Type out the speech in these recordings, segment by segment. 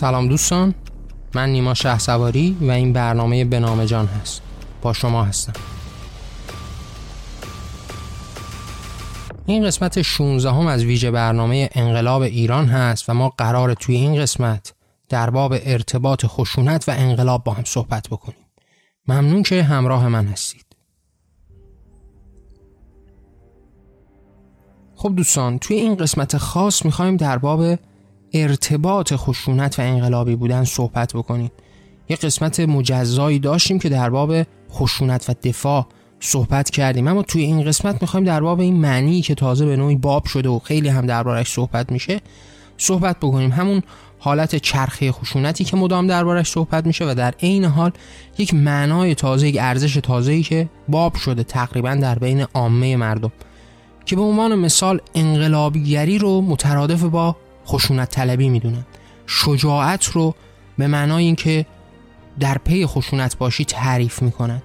سلام دوستان. من نیما شه و این برنامه به جان هست. با شما هستم. این قسمت 16 هم از ویژه برنامه انقلاب ایران هست و ما قرار توی این قسمت در باب ارتباط خشونت و انقلاب با هم صحبت بکنیم. ممنون که همراه من هستید. خب دوستان توی این قسمت خاص می‌خوایم در باب ارتباط خشونت و انقلابی بودن صحبت بکنیم یه قسمت مجزایی داشتیم که در باب خشونت و دفاع صحبت کردیم. اما توی این قسمت می‌خوایم در باب این معنی که تازه به نوعی باب شده و خیلی هم دربارش صحبت میشه صحبت بکنیم. همون حالت چرخه خشونتی که مدام دربارش صحبت میشه و در عین حال یک معنای تازه یک ارزش تازه‌ای که باب شده تقریبا در بین عامه مردم. که به عنوان مثال انقلابیگری رو مترادف با خشونت طلبی می‌دونن. شجاعت رو به معنای اینکه در پی خشونت باشی تعریف می‌کنن.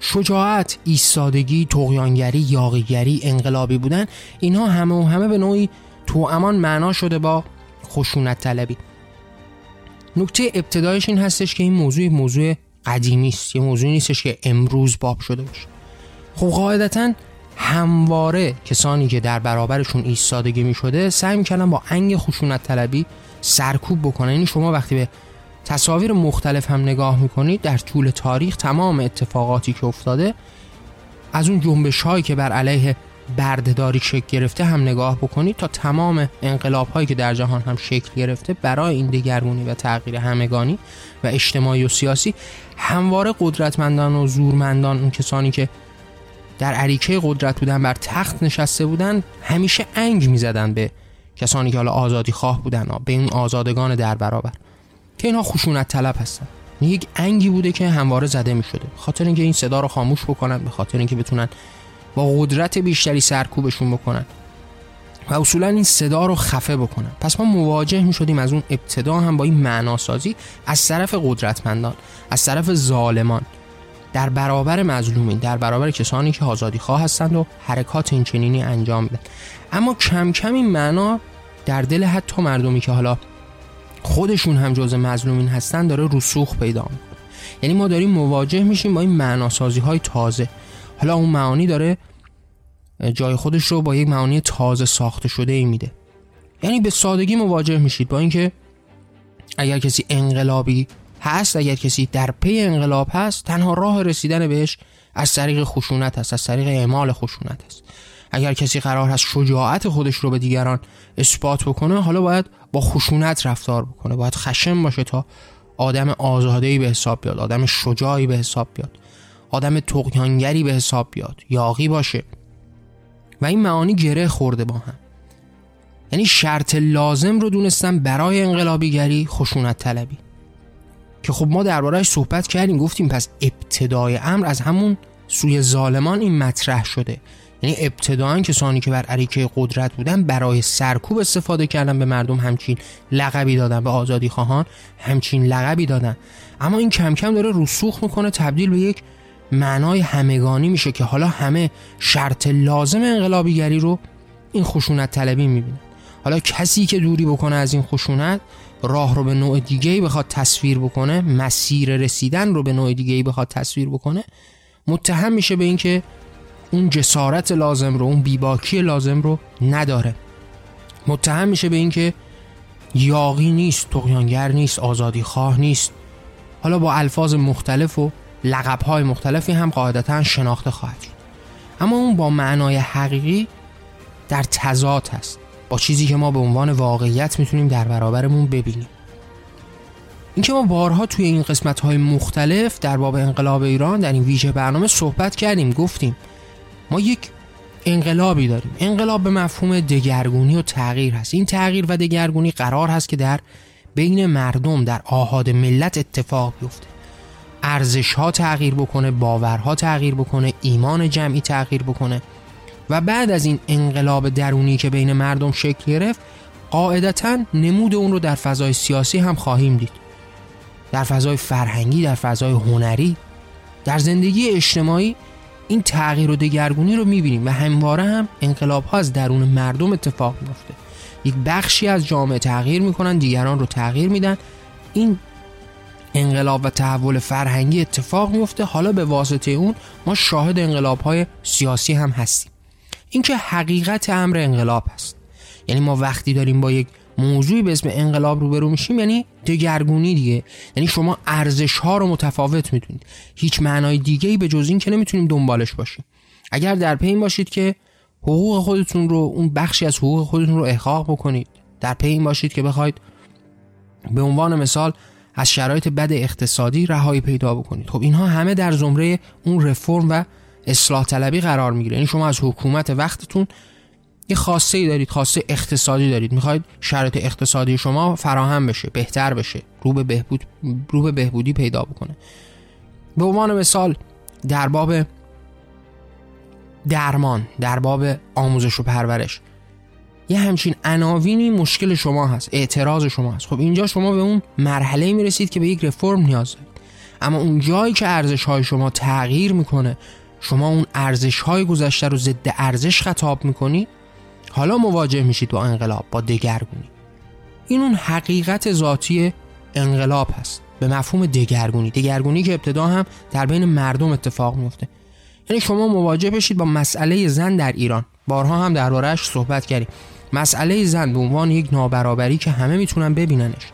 شجاعت، ایستادگی، تقیانگری، یاقیگری، انقلابی بودن اینها همه و همه به نوعی تو امان معنا شده با خشونت طلبی. نکته ابتدایش این هستش که این موضوع موضوع قدیمی است. یه موضوع نیستش که امروز باب شده باشه. خب قاعدتا همواره کسانی که در برابرشون ایستادگی می شده سعی می‌کردن با انگ خشونت طلبی سرکوب بکنن. یعنی شما وقتی به تصاویر مختلف هم نگاه می‌کنید در طول تاریخ تمام اتفاقاتی که افتاده از اون جنبش هایی که بر علیه بردهداری شکل گرفته هم نگاه بکنید تا تمام انقلاب هایی که در جهان هم شکل گرفته برای این دگرگونی و تغییر همگانی و اجتماعی و سیاسی همواره قدرتمندان و زورمندان اون کسانی که در عریکه قدرت بودن بر تخت نشسته بودن همیشه انگ می‌زدن به کسانی که حالا آزادی خواه بودن به این آزادگان در برابر. که اینها خشونت طلب هستن. یک انگی بوده که همواره زده می شده خاطر اینکه این صدا رو خاموش بکنن به خاطر اینکه بتونن با قدرت بیشتری سرکوبشون بکنن. و اصولا این صدا رو خفه بکنن. پس ما مواجه می شدیم از اون ابتدا هم با این معناسازی از طرف قدرتمندان از طرف ظالمان. در برابر مظلومین در برابر کسانی که آزادی خواه هستند و حرکات این چنینی انجام میدن. اما کم کم این معنا در دل حتی مردمی که حالا خودشون هم جز مظلومین هستن داره رسوخ پیدا یعنی ما داریم مواجه میشیم با این معناسازی های تازه. حالا اون معانی داره جای خودش رو با یک معانی تازه ساخته شده ای میده. یعنی به سادگی مواجه میشید با اینکه اگر کسی انقلابی هست. اگر کسی در پی انقلاب هست تنها راه رسیدن بهش از طریق خشونت هست از طریق اعمال خشونت است اگر کسی قرار هست شجاعت خودش رو به دیگران اثبات بکنه حالا باید با خشونت رفتار بکنه. باید خشم باشه تا آدم آزادهی به حساب بیاد آدم شجاعی به حساب بیاد آدم تقیانگری به حساب بیاد یاقی باشه. و این معانی گره خورده با هم. یعنی شرط لازم رو دونستم برای انقلابیگری خشونت طلبی. که خب ما دربارهش صحبت کردیم گفتیم پس ابتدای امر از همون سوی ظالمان این مطرح شده. یعنی ابتداعا کسانی که بر عریکه قدرت بودن برای سرکوب استفاده کردن به مردم همچین لقبی دادن به آزادی خواهان همچین لقبی دادن. اما این کم کم داره رسوخ می‌کنه تبدیل به یک معنای همگانی میشه که حالا همه شرط لازم انقلابیگری رو این خشونت طلبی می‌بینن. حالا کسی که دوری بکنه از این خشونت راه رو به نوع دیگه ای بخواد تصویر بکنه مسیر رسیدن رو به نوع دیگه ای بخواد تصویر بکنه متهم میشه به اینکه اون جسارت لازم رو اون بیباکی لازم رو نداره. متهم میشه به اینکه یاقی نیست تقیانگر نیست آزادی خواه نیست. حالا با الفاظ مختلف و لقبهای مختلفی هم قاعدتا شناخته خواهد شد. اما اون با معنای حقیقی در تضاد هست. با چیزی که ما به عنوان واقعیت می‌تونیم در برابرمون ببینیم. اینکه ما بارها توی این قسمت های مختلف در باب انقلاب ایران در این ویژه برنامه صحبت کردیم گفتیم. ما یک انقلابی داریم. انقلاب به مفهوم دگرگونی و تغییر هست. این تغییر و دگرگونی قرار هست که در بین مردم در آهاد ملت اتفاق بیفته. ارزش ها تغییر بکنه باورها تغییر بکنه ایمان جمعی تغییر بکنه. و بعد از این انقلاب درونی که بین مردم شکل گرفت قاعدتا نمود اون رو در فضای سیاسی هم خواهیم دید. در فضای فرهنگی در فضای هنری در زندگی اجتماعی این تغییر و دگرگونی رو می‌بینیم و همواره هم انقلاب ها از درون مردم اتفاق میفته یک بخشی از جامعه تغییر می‌کنن دیگران رو تغییر میدن. این انقلاب و تحول فرهنگی اتفاق میفته حالا به واسطه اون ما شاهد انقلاب های سیاسی هم هستیم. این که حقیقت امر انقلاب هست یعنی ما وقتی داریم با یک موضوعی به اسم انقلاب روبرو میشیم یعنی دگرگونی دیگه. یعنی شما ارزش ها رو متفاوت می‌تونید هیچ معنای دیگه ای به جز این که نمی‌تونیم دنبالش باشیم. اگر در پی باشید که حقوق خودتون رو اون بخشی از حقوق خودتون رو احقاق بکنید. در پی این باشید که بخواید به عنوان مثال از شرایط بد اقتصادی رهایی پیدا بکنید. خب اینها همه در زمره اون رفرم و اصلاح طلبی قرار می‌گیره. یعنی شما از حکومت وقتتون یه خاصه ای دارید خاصه اقتصادی دارید. می‌خواید شرایط اقتصادی شما فراهم بشه بهتر بشه رو به بهبود رو به بهبودی پیدا بکنه. به عنوان مثال در باب درمان در باب آموزش و پرورش یه همچین عناوینی مشکل شما هست اعتراض شما هست. خب اینجا شما به اون مرحله می‌رسید که به یک رفرم نیاز دارید. اما اون جایی که ارزش های شما تغییر می‌کنه شما اون ارزش های گذشته رو ضد ارزش خطاب می‌کنی حالا مواجه میشید با انقلاب با دگرگونی. این اون حقیقت ذاتی انقلاب هست. به مفهوم دگرگونی. دگرگونی که ابتدا هم در بین مردم اتفاق میفته یعنی شما مواجه بشید با مسئله زن در ایران. بارها هم دربارهش صحبت کردیم. مسئله زن به عنوان یک نابرابری که همه می‌تونن ببیننش.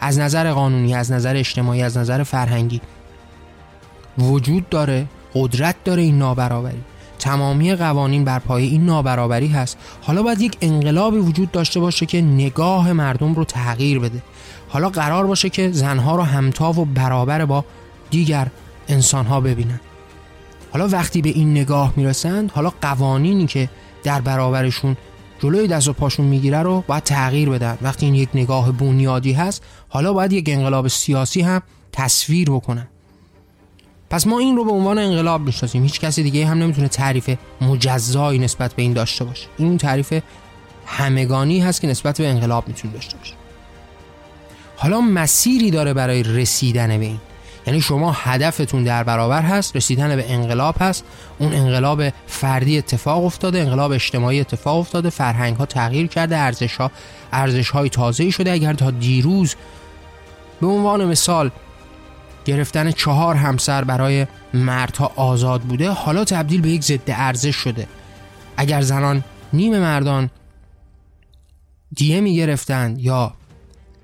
از نظر قانونی از نظر اجتماعی از نظر فرهنگی. وجود داره قدرت داره این نابرابری. تمامی قوانین بر پایه این نابرابری هست. حالا باید یک انقلابی وجود داشته باشه که نگاه مردم رو تغییر بده. حالا قرار باشه که زنها رو همتا و برابر با دیگر انسانها ببینن. حالا وقتی به این نگاه می‌رسند حالا قوانینی که در برابرشون جلوی دست و پاشون می‌گیره رو باید تغییر بدن. وقتی این یک نگاه بنیادی هست حالا باید یک انقلاب سیاسی هم تصویر بکنن. پس ما این رو به عنوان انقلاب می‌شناسیم هیچ کسی دیگه هم نمی‌تونه تعریف مجزایی نسبت به این داشته باشه. این تعریف همگانی هست که نسبت به انقلاب می‌تونه داشته باشه. حالا مسیری داره برای رسیدن به این. یعنی شما هدفتون در برابر هست رسیدن به انقلاب هست. اون انقلاب فردی اتفاق افتاده انقلاب اجتماعی اتفاق افتاده فرهنگ ها تغییر کرده ارزش ها ارزش های تازه شده. اگر تا دیروز به عنوان مثال گرفتن چهار همسر برای مردها آزاد بوده حالا تبدیل به یک ضد ارزش شده. اگر زنان نیم مردان دیه می گرفتن یا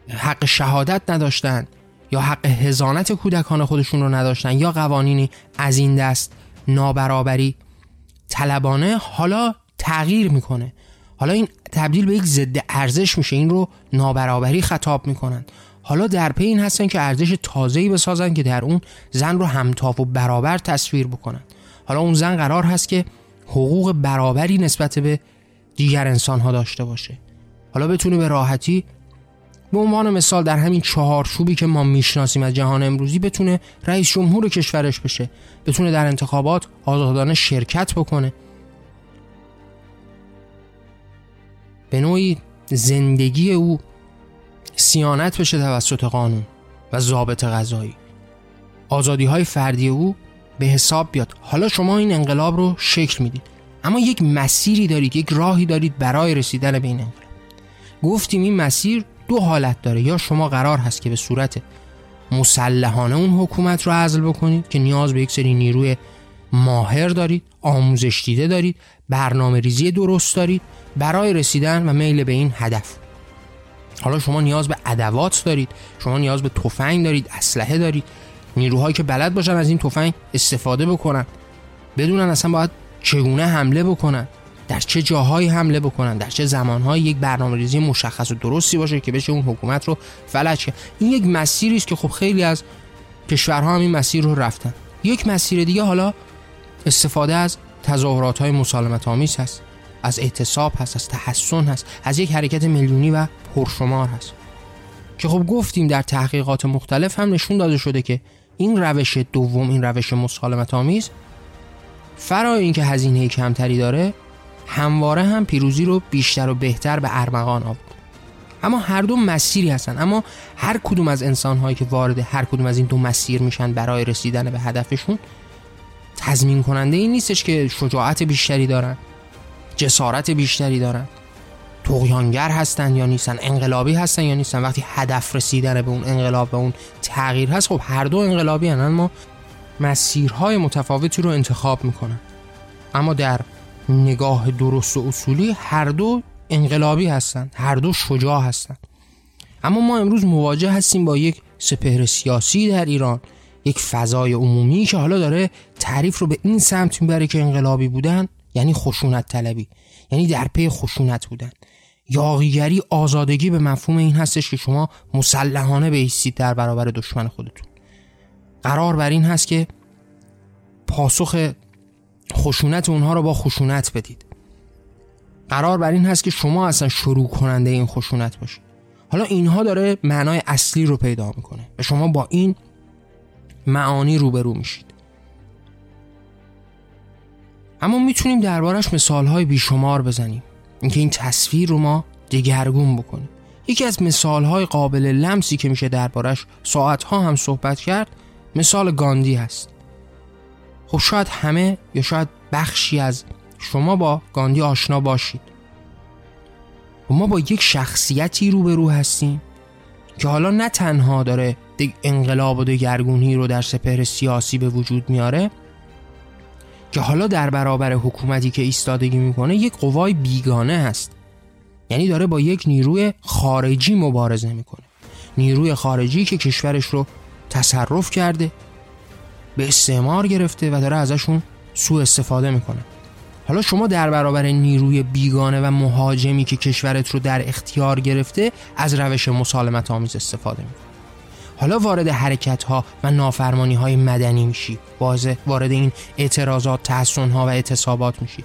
حق شهادت نداشتند یا حق هزانت کودکان خودشون رو نداشتن یا قوانینی از این دست نابرابری طلبانه حالا تغییر می‌کنه. حالا این تبدیل به یک ضد ارزش میشه این رو نابرابری خطاب می‌کنن حالا در پی این هستن که ارزش تازه‌ای بسازن که در اون زن رو همتاف و برابر تصویر بکنن. حالا اون زن قرار هست که حقوق برابری نسبت به دیگر انسان ها داشته باشه. حالا بتونه به راحتی به عنوان مثال در همین چهارچوبی که ما می‌شناسیم از جهان امروزی بتونه رئیس جمهور کشورش بشه. بتونه در انتخابات آزادانه شرکت بکنه. به نوعی زندگی او سیانت بشه توسط قانون و ضابط غذایی آزادی های فردی او به حساب بیاد. حالا شما این انقلاب رو شکل می‌دید. اما یک مسیری دارید یک راهی دارید برای رسیدن به این انقلاب. گفتیم این مسیر دو حالت داره. یا شما قرار هست که به صورت مسلحانه اون حکومت رو عزل بکنید که نیاز به یک سری نیروی ماهر دارید آموزش دیده دارید برنامه ریزی درست دارید برای رسیدن و میل به این هدف. حالا شما نیاز به ادوات دارید شما نیاز به تفنگ دارید اسلحه دارید. نیروهایی که بلد باشن از این تفنگ استفاده بکنن. بدونن اصلا باید چگونه حمله بکنن در چه جاهایی حمله بکنن در چه زمانهایی یک برنامه ریزی مشخص و درستی باشه که بشه اون حکومت رو فلج کرد. این یک مسیری است که خب خیلی از کشورها هم این مسیر رو رفتن. یک مسیر دیگه حالا استفاده از تظاهرات های مسالمت آمیز هست. از اعتصاب هست از تحسن هست از یک حرکت میلیونی و پرشمار هست. که خب گفتیم در تحقیقات مختلف هم نشون داده شده که این روش دوم این روش مسالمت آمیز فرای اینکه هزینه کمتری داره همواره هم پیروزی رو بیشتر و بهتر به ارمغان آورد. اما هر دو مسیری هستن. اما هر کدوم از انسان هایی که وارد هر کدوم از این دو مسیر میشن برای رسیدن به هدفشون تضمین کننده این نیستش که شجاعت بیشتری دارن. جسارت بیشتری دارن. تقیانگر هستن یا نیستن انقلابی هستن یا نیستن. وقتی هدف رسیدن به اون انقلاب به اون تغییر هست خب هر دو انقلابی هستن اما مسیرهای متفاوتی رو انتخاب می‌کنن. اما در نگاه درست و اصولی هر دو انقلابی هستند هر دو شجاع هستند اما ما امروز مواجه هستیم با یک سپهر سیاسی در ایران یک فضای عمومی که حالا داره تعریف رو به این سمت می‌بره که انقلابی بودن یعنی خشونت طلبی. یعنی در پی خشونت بودن. یاغیگری آزادگی به مفهوم این هستش که شما مسلحانه بیستید در برابر دشمن خودتون. قرار بر این هست که پاسخ خشونت اونها رو با خشونت بدید. قرار بر این هست که شما اصلا شروع کننده این خشونت باشید. حالا اینها داره معنای اصلی رو پیدا می‌کنه و شما با این معانی روبرو میشید. اما می‌تونیم دربارش مثالهای بیشمار بزنیم. اینکه این تصویر رو ما دگرگون بکنیم. یکی از مثالهای قابل لمسی که میشه دربارش ساعتها هم صحبت کرد مثال گاندی هست. خب شاید همه یا شاید بخشی از شما با گاندی آشنا باشید. و ما با یک شخصیتی روبرو هستیم که حالا نه تنها داره انقلاب و دگرگونی رو در سپهر سیاسی به وجود میاره که حالا در برابر حکومتی که ایستادگی می‌کنه یک قوای بیگانه هست. یعنی داره با یک نیروی خارجی مبارزه می‌کنه. نیروی خارجی که کشورش رو تصرف کرده به استعمار گرفته و داره ازشون سوء استفاده می‌کنه. حالا شما در برابر نیروی بیگانه و مهاجمی که کشورت رو در اختیار گرفته از روش مسالمت آمیز استفاده می‌کنه حالا وارد حرکت ها و نافرمانی های مدنی میشید واضح وارد این اعتراضات تحسن ها و اعتصابات میشید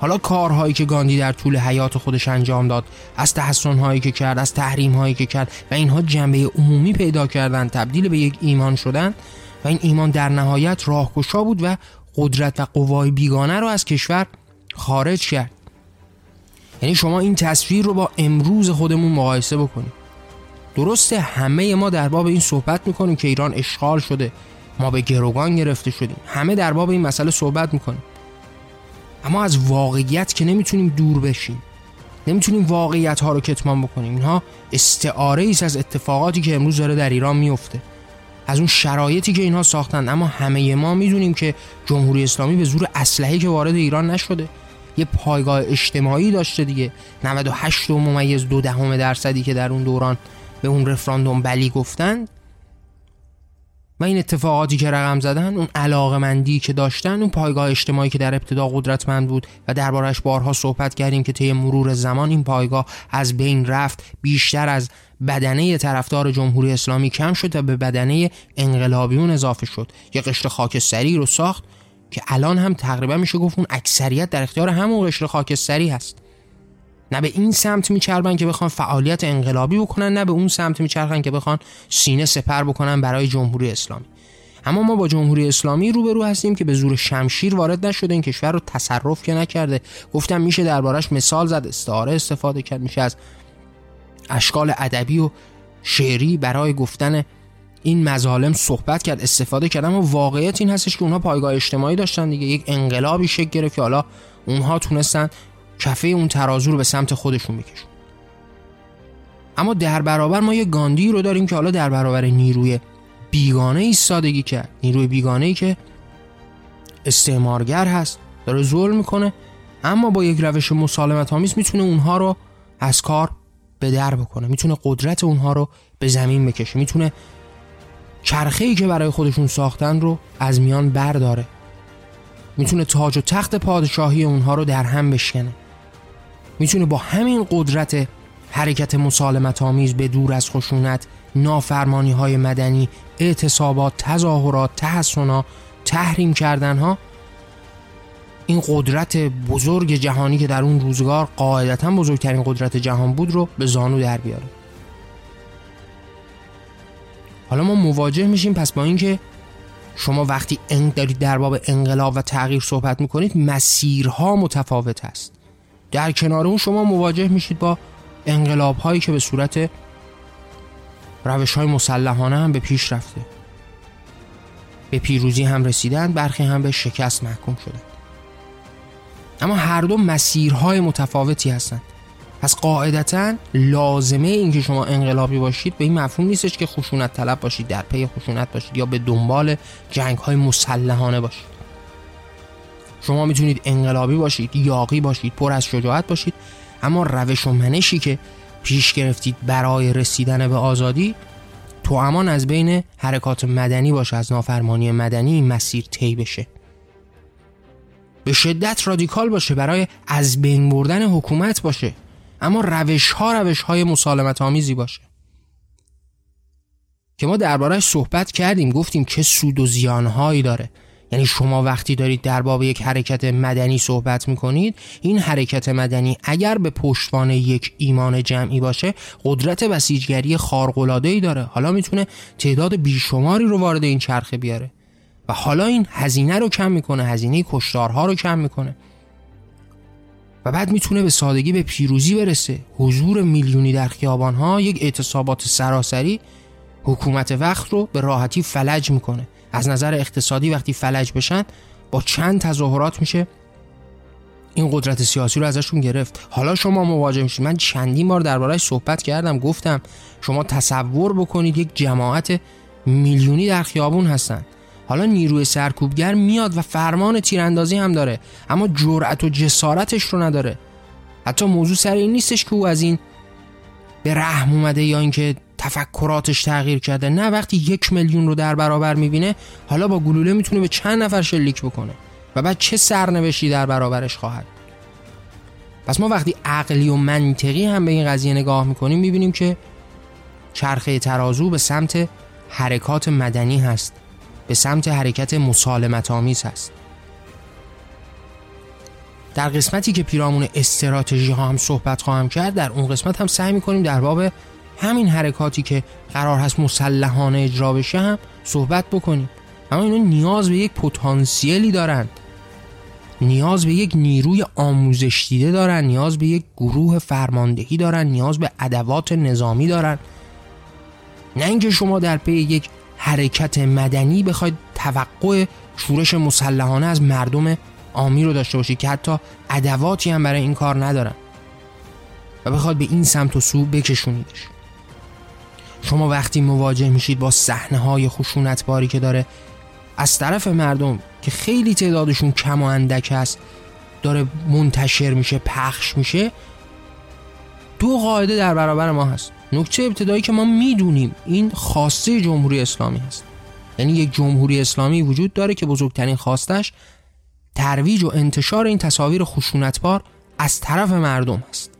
حالا کارهایی که گاندی در طول حیات خودش انجام داد از تحسن هایی که کرد از تحریم هایی که کرد و اینها جنبه عمومی پیدا کردن تبدیل به یک ایمان شدن و این ایمان در نهایت راهگشا بود و قدرت و قوای بیگانه رو از کشور خارج کرد. یعنی شما این تصویر رو با امروز خودمون مقایسه بکنید درسته همه ما در باب این صحبت می‌کنیم که ایران اشغال شده. ما به گروگان گرفته شدیم. همه در باب این مسئله صحبت می‌کنیم. اما از واقعیت که نمی‌تونیم دور بشیم. نمی‌تونیم واقعیت ها رو کتمان بکنیم. اینها استعاره ایست از اتفاقاتی که امروز داره در ایران میفته از اون شرایطی که اینها ساختن. اما همه ما می‌دونیم که جمهوری اسلامی به زور اسلحه که وارد ایران نشده. یه پایگاه اجتماعی داشته دیگه. 98 و ممیز دو دهم درصدی که در اون دوران به اون رفراندوم بلی گفتن و این اتفاقاتی که رقم زدن اون علاقه مندی که داشتن اون پایگاه اجتماعی که در ابتدا قدرتمند بود و دربارش بارها صحبت کردیم که طی مرور زمان این پایگاه از بین رفت بیشتر از بدنه طرفدار جمهوری اسلامی کم شد و به بدنه انقلابیون اضافه شد. یه قشر خاکستری رو ساخت که الان هم تقریبا میشه گفت اون اکثریت در اختیار همون قشر خاکستری هست. نه به این سمت میچربن که بخوان فعالیت انقلابی بکنن نه به اون سمت میچرخن که بخوان سینه سپر بکنن برای جمهوری اسلامی. اما ما با جمهوری اسلامی روبرو هستیم که به زور شمشیر وارد نشده این کشور رو تصرف که نکرده. گفتم میشه دربارش مثال زد استعاره استفاده کرد میشه از اشکال ادبی و شعری برای گفتن این مظالم صحبت کرد استفاده کرد. اما واقعیت این هستش که اونها پایگاه اجتماعی داشتن دیگه یک انقلابی شکل گرفت که حالا اونها تونستن کفه اون ترازو رو به سمت خودشون بکشون اما در برابر ما یه گاندی رو داریم که حالا در برابر نیروی بیگانه ایستادگی کرد نیروی بیگانه ای که استعمارگر هست داره ظلم می‌کنه اما با یک روش مسالمت آمیز می‌تونه اونها رو از کار به در بکنه می‌تونه قدرت اونها رو به زمین بکشه می‌تونه چرخه ای که برای خودشون ساختن رو از میان برداره می‌تونه تاج و تخت پادشاهی اونها رو در هم بشکنه. می‌تونه با همین قدرت حرکت مسالمت آمیز به دور از خشونت نافرمانی های مدنی اعتصابات تظاهرات تحسنا تحریم کردن ها این قدرت بزرگ جهانی که در اون روزگار قاعدتا بزرگترین قدرت جهان بود رو به زانو در بیاره. حالا ما مواجه میشیم پس با اینکه شما وقتی دارید در باب انقلاب و تغییر صحبت می‌کنید مسیرها متفاوت است. در کنار اون شما مواجه میشید با انقلاب هایی که به صورت روش های مسلحانه هم به پیش رفته. به پیروزی هم رسیدن برخی هم به شکست محکوم شدن. اما هر دو مسیرهای متفاوتی هستند. پس قاعدتا لازمه اینکه شما انقلابی باشید به این مفهوم نیستش که خشونت طلب باشید در پی خشونت باشید یا به دنبال جنگ های مسلحانه باشید. شما می‌تونید انقلابی باشید یاقی باشید پر از شجاعت باشید اما روش و منشی که پیش گرفتید برای رسیدن به آزادی تو امان از بین حرکات مدنی باشه از نافرمانی مدنی مسیر طی بشه. به شدت رادیکال باشه برای از بین بردن حکومت باشه اما روش ها روش های مسالمت آمیزی باشه. که ما دربارهش صحبت کردیم گفتیم چه سود و زیانهایی داره. یعنی شما وقتی دارید در باب یک حرکت مدنی صحبت می‌کنید این حرکت مدنی اگر به پشتوان یک ایمان جمعی باشه قدرت بسیجگری ای داره. حالا می‌تونه تعداد بیشماری رو وارد این چرخه بیاره. و حالا این هزینه رو کم می‌کنه هزینه کشتارها رو کم می‌کنه. و بعد می‌تونه به سادگی به پیروزی برسه. حضور میلیونی در خیابانها یک اعتصابات سراسری حکومت وقت رو به راحتی فلج می‌کنه. از نظر اقتصادی وقتی فلج بشن با چند تظاهرات میشه. این قدرت سیاسی رو ازشون گرفت. حالا شما مواجه میشید. من چندین بار دربارهش صحبت کردم گفتم شما تصور بکنید یک جماعت میلیونی در خیابون هستن. حالا نیروی سرکوبگر میاد و فرمان تیراندازی هم داره اما جرأت و جسارتش رو نداره. حتی موضوع سر این نیستش که او از این به رحم اومده یا اینکه تفکراتش تغییر کرده. نه وقتی یک میلیون رو در برابر می‌بینه حالا با گلوله می‌تونه به چند نفر شلیک بکنه و بعد چه سرنوشتی در برابرش خواهد. پس ما وقتی عقلی و منطقی هم به این قضیه نگاه می‌کنیم می‌بینیم که چرخه ترازو به سمت حرکات مدنی هست به سمت حرکت مسالمت آمیز هست. در قسمتی که پیرامون استراتژی ها هم صحبت خواهم کرد در اون قسمت هم سعی می‌کنیم در باب همین حرکاتی که قرار هست مسلحانه اجرا بشه هم صحبت بکنیم. اما اینا نیاز به یک پتانسیلی دارند نیاز به یک نیروی آموزش دیده دارن نیاز به یک گروه فرماندهی دارن نیاز به ادوات نظامی دارن. نه اینکه شما در پی یک حرکت مدنی بخواید توقع شورش مسلحانه از مردم آمی رو داشته باشید که حتی ادواتی هم برای این کار ندارن و بخواد به این سمت و سو بکشونیدش. شما وقتی مواجه میشید با صحنه های خشونتباری که داره از طرف مردم که خیلی تعدادشون کم و اندک هست داره منتشر میشه پخش میشه دو قاعده در برابر ما هست. نکته ابتدایی که ما می‌دونیم این خواسته جمهوری اسلامی هست. یعنی یک جمهوری اسلامی وجود داره که بزرگترین خواستش ترویج و انتشار این تصاویر خشونتبار از طرف مردم است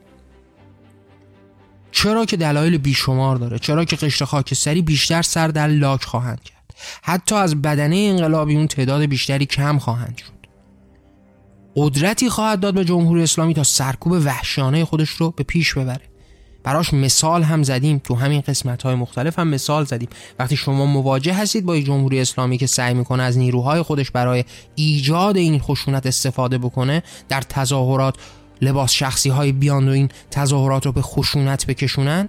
چرا که دلایل بیشمار داره چرا که قشر خاکستری بیشتر سر در لاک خواهند کرد. حتی از بدنه انقلابیون تعداد بیشتری کم خواهند شد. قدرتی خواهد داد به جمهوری اسلامی تا سرکوب وحشیانه خودش رو به پیش ببره. براش مثال هم زدیم تو همین قسمت های مختلف هم مثال زدیم. وقتی شما مواجه هستید با جمهوری اسلامی که سعی می‌کنه از نیروهای خودش برای ایجاد این خشونت استفاده بکنه در تظاهرات لباس شخصی های بیان و این تظاهرات رو به خشونت بکشونن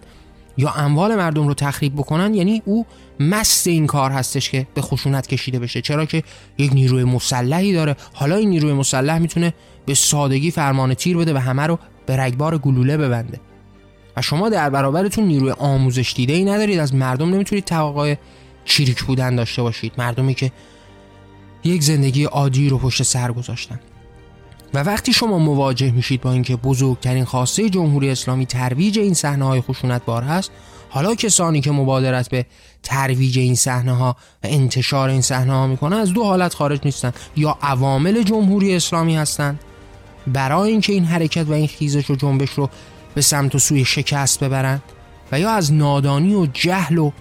یا اموال مردم رو تخریب بکنن یعنی او مست این کار هستش که به خشونت کشیده بشه. چرا که یک نیروی مسلحی داره. حالا این نیروی مسلح می‌تونه به سادگی فرمان تیر بده و همه رو به رگبار گلوله ببنده. و شما در برابرتون نیروی آموزش دیده ای ندارید. از مردم نمی‌تونید توقع چیریک بودن داشته باشید. مردمی که یک زندگی عادی رو پشت سر گذاشتن. و وقتی شما مواجه میشید با اینکه بزرگترین خواسته جمهوری اسلامی ترویج این صحنه های خشونتبار هست حالا کسانی که مبادرت به ترویج این صحنه ها و انتشار این صحنه ها می‌کنن از دو حالت خارج نیستن. یا عوامل جمهوری اسلامی هستند برای اینکه این حرکت و این خیزش و جنبش رو به سمت و سوی شکست ببرند و یا از نادانی و جهل و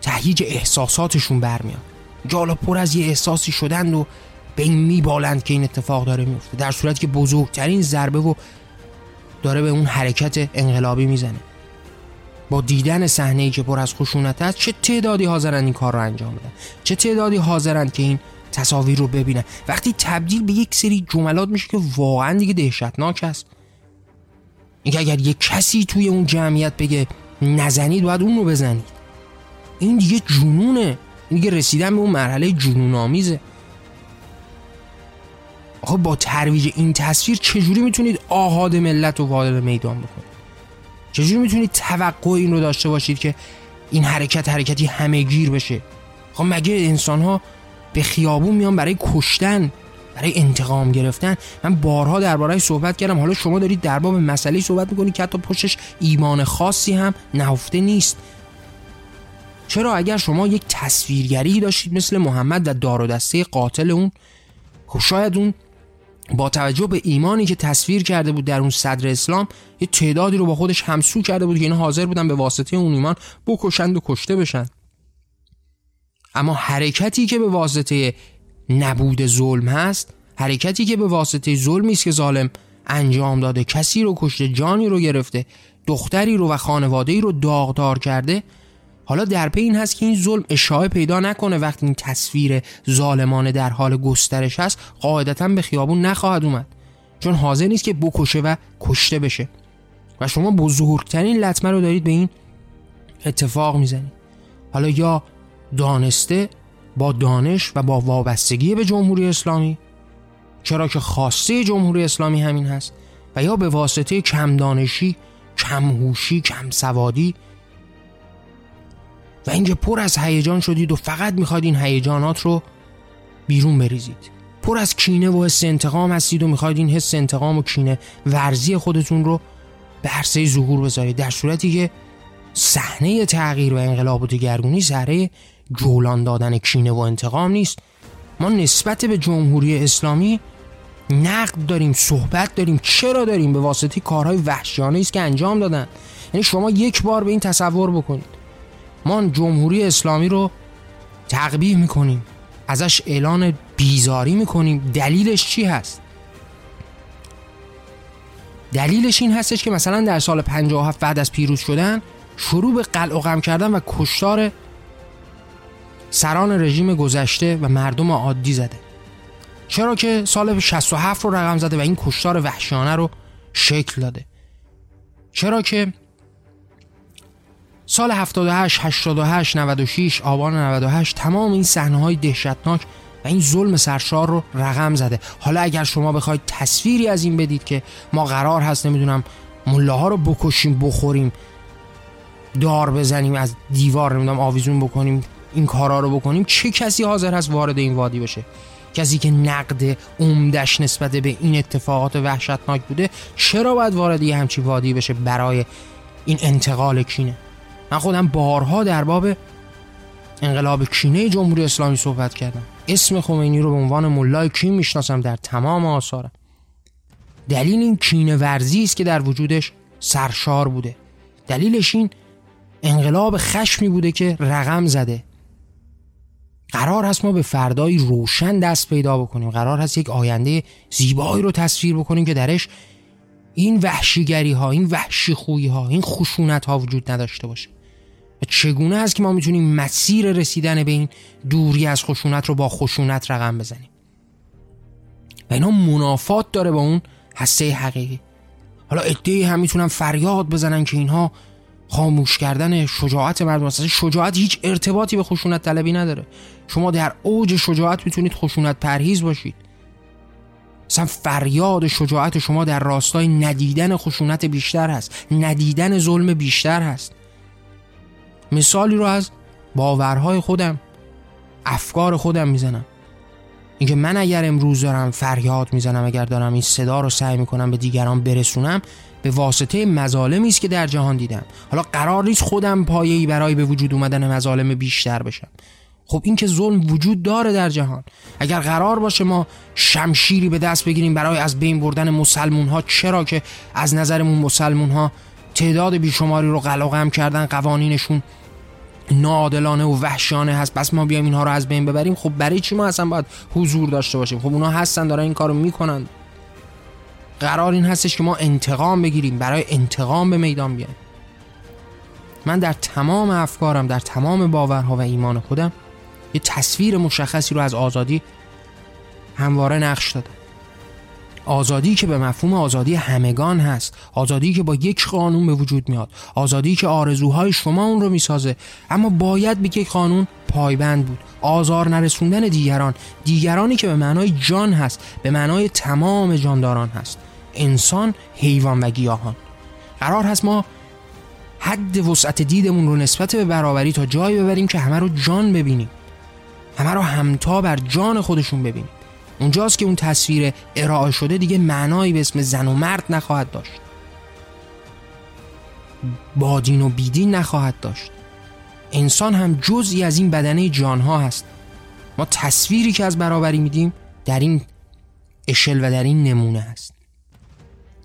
تهییج احساساتشون برمیاد جالا پر از یه احساسی شدند و به این میبالند که این اتفاق داره میفته. در صورتی که بزرگترین ضربه و داره به اون حرکت انقلابی می‌زنه. با دیدن صحنه ای که پر از خشونت است چه تعدادی حاضرن این کار رو انجام بدن؟ چه تعدادی حاضرن که این تصاویر رو ببینن؟ وقتی تبدیل به یک سری جملات میشه که واقعا دیگه دهشتناک است. اینکه اگر یک کسی توی اون جمعیت بگه نزنید باید اون رو بزنید. این دیگه جنونه. این دیگه رسیدن به اون مرحله جنون آمیزه آخه با ترویج این تصویر چجوری می‌تونید آهاد ملت رو وارد میدان بکنید؟ چجوری می‌تونید توقع این رو داشته باشید که این حرکت حرکتی همه گیر بشه؟ خب مگه انسان ها به خیابون میان برای کشتن برای انتقام گرفتن؟ من بارها درباره صحبت کردم. حالا شما دارید در باب مسئله صحبت می‌کنید که حتی پشتش ایمان خاصی هم نهفته نیست. چرا اگر شما یک تصویرگری داشتید مثل محمد و دار و دسته قاتل اون خب شاید اون با توجه به ایمانی که تصویر کرده بود در اون صدر اسلام یه تعدادی رو با خودش همسو کرده بود که اینا حاضر بودن به واسطه اون ایمان بکشند و کشته بشن. اما حرکتی که به واسطه نبود ظلم هست حرکتی که به واسطه ظلمی است که ظالم انجام داده کسی رو کشته جانی رو گرفته دختری رو و خانواده رو داغدار کرده حالا در پی این هست که این ظلم اشاعه پیدا نکنه. وقتی این تصویر ظالمانه در حال گسترش هست قاعدتا به خیابون نخواهد اومد. چون حاضر نیست که بکشه و کشته بشه. و شما بزرگترین لطمه رو دارید به این اتفاق می‌زنید. حالا یا دانسته با دانش و با وابستگی به جمهوری اسلامی چرا که خواسته جمهوری اسلامی همین هست و یا به واسطه کم دانشی کم هوشی کم سوادی و اینکه پر از هیجان شدید و فقط می‌خواید این هیجانات رو بیرون بریزید. پر از کینه و حس انتقام هستید و می‌خواید این حس انتقام و کینه ورزی خودتون رو به عرصه ظهور بذارید. در صورتی که صحنه تغییر و انقلاب و دگرگونی سره جولان دادن کینه و انتقام نیست. ما نسبت به جمهوری اسلامی نقد داریم صحبت داریم. چرا داریم؟ به واسطه کارهای وحشیانه است که انجام دادن. یعنی شما یک بار به این تصور بکنید. ما جمهوری اسلامی رو تقبیه می‌کنیم. ازش اعلان بیزاری می‌کنیم. دلیلش چی هست؟ دلیلش این هستش که مثلا در سال 57 بعد از پیروز شدن شروع به قلع و غم کردن و کشتار سران رژیم گذشته و مردم عادی زده. چرا که سال 67 رو رقم زده و این کشتار وحشیانه رو شکل داده. چرا که سال 78 88 96 آبان 98 تمام این صحنه های دهشتناک و این ظلم سرشار رو رقم زده. حالا اگر شما بخواید تصویری از این بدید که ما قرار هست نمی‌دونم ملاها رو بکشیم بخوریم دار بزنیم از دیوار نمی‌دونم آویزون بکنیم این کارا رو بکنیم چه کسی حاضر هست وارد این وادی بشه؟ کسی که نقد عمدش نسبت به این اتفاقات وحشتناک بوده چرا باید وارد یه همچی وادی بشه برای این انتقال کینه؟ من خودم بارها در باب انقلاب کینه جمهوری اسلامی صحبت کردم. اسم خمینی رو به عنوان ملای کین می‌شناسم در تمام آثارم. دلیل این کینه ورزی است که در وجودش سرشار بوده. دلیلش این انقلاب خشمی بوده که رقم زده. قرار هست ما به فردایی روشن دست پیدا بکنیم. قرار هست یک آینده زیبایی رو تصویر بکنیم که درش این وحشیگری ها این وحشی خویی ها این خشونت ها وجود نداشته باشه. چگونه است که ما می‌تونیم مسیر رسیدن به این دوری از خشونت رو با خشونت رقم بزنیم؟ و اینا منافات داره با اون هسته حقیقی. حالا ادهی هم می‌تونن فریاد بزنن که اینها خاموش کردن شجاعت مردم اصلا شجاعت هیچ ارتباطی به خشونت طلبی نداره. شما در اوج شجاعت می‌تونید خشونت پرهیز باشید. اصلا فریاد شجاعت شما در راستای ندیدن خشونت بیشتر هست. ندیدن ظلم بیشتر هست. مثالی رو از باورهای خودم افکار خودم می‌زنم. اینکه من اگر امروز دارم فریاد می‌زنم اگر دارم این صدا رو سعی می‌کنم به دیگران برسونم به واسطه مظالمی است که در جهان دیدم. حالا قرار نیست خودم پایه‌ای برای به وجود اومدن مظالم بیشتر بشم. خب این که ظلم وجود داره در جهان. اگر قرار باشه ما شمشیری به دست بگیریم برای از بین بردن مسلمون ها چرا که از نظرمون مسلمون ها تعداد بیشماری رو قلقم کردن قوانینشون ناعادلانه و وحشانه هست. بس ما بیایم اینها رو از بین ببریم. خب برای چی ما اصلا باید حضور داشته باشیم؟ خب اونا هستن دارن این کارو می‌کنن. قرار این هستش که ما انتقام بگیریم برای انتقام به میدان بیایم. من در تمام افکارم در تمام باورها و ایمان خودم یه تصویر مشخصی رو از آزادی همواره نقش دادم. آزادی که به مفهوم آزادی همگان هست آزادی که با یک قانون به وجود میاد آزادی که آرزوهای شما اون رو می‌سازه. اما باید به یک قانون پایبند بود آزار نرسوندن دیگران دیگرانی که به معنای جان هست به معنای تمام جانداران هست. انسان حیوان و گیاهان. قرار هست ما حد وسعت دیدمون رو نسبت به برابری تا جایی ببریم که همه رو جان ببینیم. همه رو همتا بر جان خودشون ببینیم. اونجاست که اون تصویر ارائه شده دیگه معنایی به اسم زن و مرد نخواهد داشت. بادین و بیدین نخواهد داشت. انسان هم جزئی از این بدنه جانها هست. ما تصویری که از برابری میدیم در این اشل و در این نمونه هست.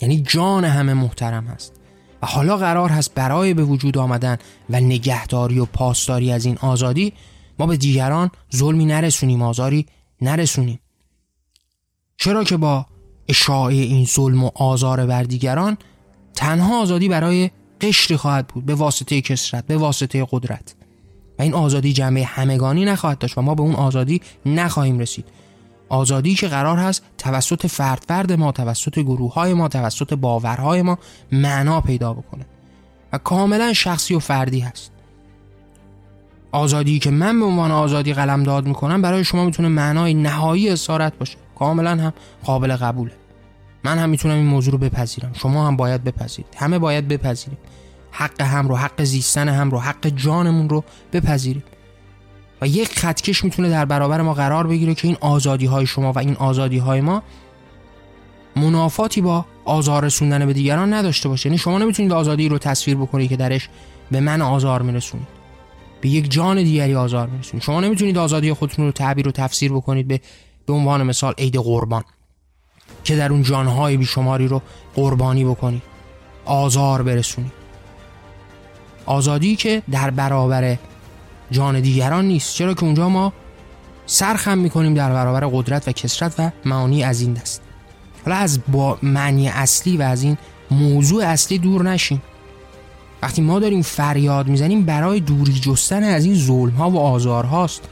یعنی جان همه محترم هست. و حالا قرار هست برای به وجود آمدن و نگهداری و پاسداری از این آزادی ما به دیگران ظلمی نرسونیم آزاری نرسونیم. چرا که با اشاعه این ظلم و آزار بر دیگران تنها آزادی برای قشری خواهد بود به واسطه کسرت به واسطه قدرت. و این آزادی جمعه همگانی نخواهد داشت و ما به اون آزادی نخواهیم رسید. آزادی که قرار هست توسط فرد فرد ما توسط گروه های ما توسط باورهای ما معنا پیدا بکنه. و کاملا شخصی و فردی هست. آزادی که من به عنوان آزادی قلم داد می‌کنم برای شما می‌تونه معنای نهایی اسارت باشه. کاملا هم قابل قبوله. من هم می‌تونم این موضوع رو بپذیرم. شما هم باید بپذیرید. همه باید بپذیریم. حق هم رو حق زیستن هم رو حق جانمون رو بپذیریم. و یک خطکش می‌تونه در برابر ما قرار بگیره که این آزادی های شما و این آزادی های ما منافاتی با آزار رسوندن به دیگران نداشته باشه. یعنی شما نمی‌تونید آزادی رو تصویر بکنید که درش به من آزار میرسونید. به یک جان دیگری آزار میرسونید. شما نمی‌تونید آزادی خودتون رو تعبیر و تفسیر بکنید به به عنوان مثال عید قربان که در اون جانهای بیشماری رو قربانی بکنید آزار برسونید آزادی که در برابر جان دیگران نیست چرا که اونجا ما سرخم می‌کنیم در برابر قدرت و کسرت و معانی از این دست. حالا از با معنی اصلی و از این موضوع اصلی دور نشیم. وقتی ما داریم فریاد می‌زنیم برای دوری جستن از این ظلم ها و آزار هاست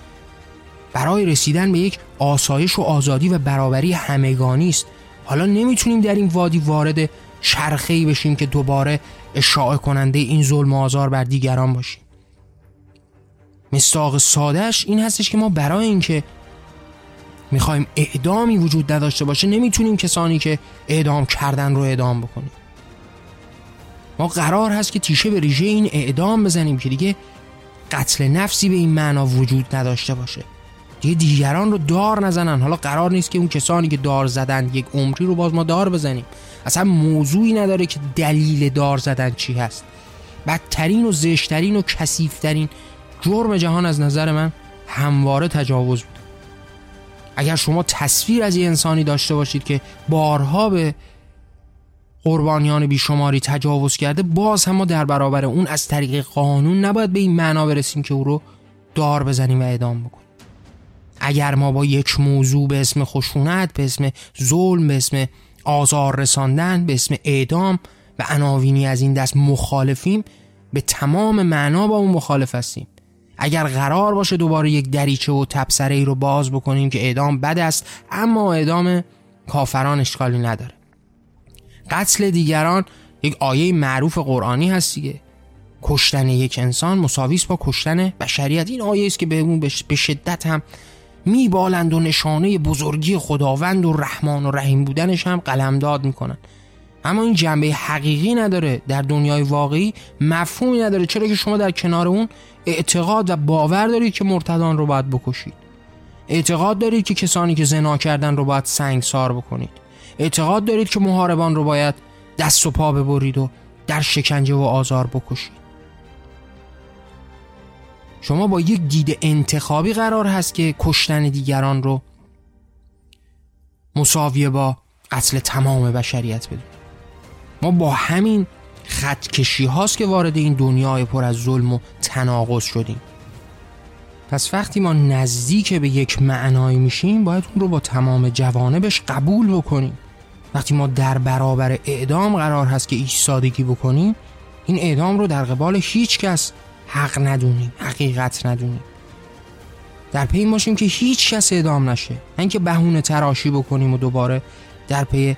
برای رسیدن به یک آسایش و آزادی و برابری همگانی است. حالا نمی‌تونیم در این وادی وارد شرخی بشیم که دوباره اشاعه کننده این ظلم و آزار بر دیگران باشیم. مستاق سادهش این هستش که ما برای اینکه می‌خوایم اعدامی وجود نداشته باشه نمی‌تونیم کسانی که اعدام کردن رو اعدام بکنیم. ما قرار هست که تیشه به ریشه این اعدام بزنیم که دیگه قتل نفسی به این معنا وجود نداشته باشه. دیگه دیگران رو دار نزنن. حالا قرار نیست که اون کسانی که دار زدن یک عمری رو باز ما دار بزنیم. اصلا موضوعی نداره که دلیل دار زدن چی هست. بدترین و زشترین و کسیفترین جرم جهان از نظر من همواره تجاوز بود. اگر شما تصویر از یه انسانی داشته باشید که بارها به قربانیان بیشماری تجاوز کرده باز هم ما در برابر اون از طریق قانون نباید به این معنا برسیم که او رو دار بزنیم و اعدام بکنیم. اگر ما با یک موضوع به اسم خشونت به اسم ظلم به اسم آزار رساندن به اسم اعدام و عناوینی از این دست مخالفیم به تمام معنا با اون مخالف هستیم. اگر قرار باشه دوباره یک دریچه و تبسره ای رو باز بکنیم که اعدام بد است اما اعدام کافران اشکالی نداره. قتل دیگران یک آیه معروف قرآنی هست دیگه. کشتن یک انسان مساویس با کشتن بشریت. این آیه است که به اون به شدت هم میبالند و نشانه بزرگی خداوند و رحمان و رحیم بودنش هم قلمداد می‌کنن. اما این جنبه حقیقی نداره. در دنیای واقعی مفهومی نداره. چرا که شما در کنار اون اعتقاد و باور دارید که مرتدان رو باید بکشید. اعتقاد دارید که کسانی که زنا کردن رو باید سنگسار بکنید. اعتقاد دارید که محاربان رو باید دست و پا ببرید و در شکنجه و آزار بکشید. شما با یک دید انتخابی قرار هست که کشتن دیگران رو مساویه با قتل تمام بشریت بدونید ما با همین خط کشی هاست که وارد این دنیای پر از ظلم و تناقض شدیم. پس وقتی ما نزدیک به یک معنایی میشیم باید اون رو با تمام جوانبش قبول بکنیم. وقتی ما در برابر اعدام قرار هست که ایستادگی بکنیم این اعدام رو در قبال هیچ کس حق ندونیم حقیقت ندونیم. در پی باشیم که هیچ کس اعدام نشه. نه اینکه بهونه تراشی بکنیم و دوباره در پی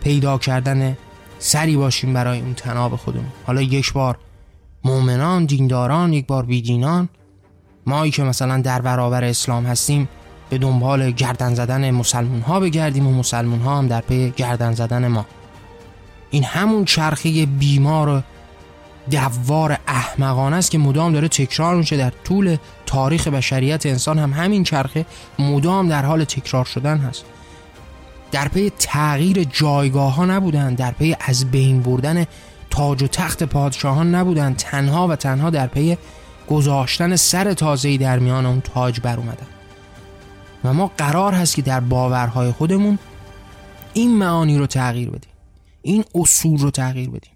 پیدا کردن سری باشیم برای اون تناب خودمون. حالا یک بار مؤمنان دینداران یک بار بیدینان مایی که مثلا در برابر اسلام هستیم به دنبال گردن زدن مسلمون ها بگردیم و مسلمون ها هم در پی گردن زدن ما. این همون چرخه بیمار دوار احمقانه است که مدام داره تکرار میشه در طول تاریخ بشریت انسان هم همین چرخه مدام در حال تکرار شدن هست. در پی تغییر جایگاه ها نبودن در پی از بین بردن تاج و تخت پادشاهان نبودن تنها و تنها در پی گذاشتن سر تازه‌ای در میان اون تاج بر اومدن. و ما قرار هست که در باورهای خودمون این معانی رو تغییر بدیم این اصول رو تغییر بدیم.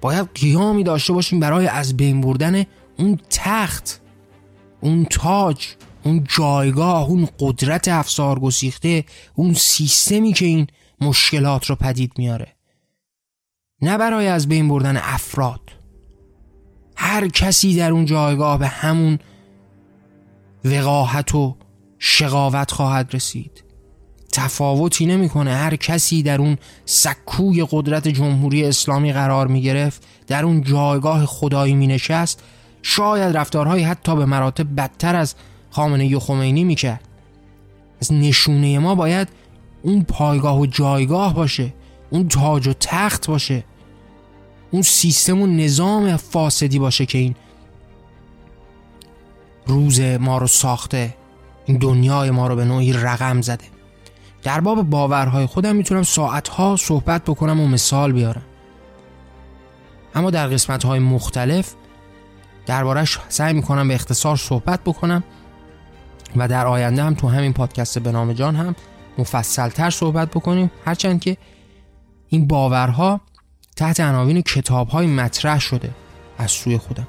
باید قیامی داشته باشیم برای از بین بردن اون تخت اون تاج اون جایگاه اون قدرت افسار گسیخته اون سیستمی که این مشکلات رو پدید میاره. نه برای از بین بردن افراد. هر کسی در اون جایگاه به همون وقاحت و شقاوت خواهد رسید. تفاوتی نمی‌کنه. هر کسی در اون سکوی قدرت جمهوری اسلامی قرار می گرفت در اون جایگاه خدایی می نشست شاید رفتارهایی حتی به مراتب بدتر از خامنه و خمینی می کرد از نشونه ما باید اون پایگاه و جایگاه باشه اون تاج و تخت باشه اون سیستم و نظام فاسدی باشه که این روز ما رو ساخته این دنیای ما رو به نوعی رقم زده. در باب باورهای خودم می‌تونم ساعتها صحبت بکنم و مثال بیارم. اما در قسمت های مختلف دربارش سعی می‌کنم به اختصار صحبت بکنم و در آینده هم تو همین پادکست به نام جان هم مفصلتر صحبت بکنیم. هرچند که این باورها تحت عناوین کتاب های مطرح شده از سوی خودم.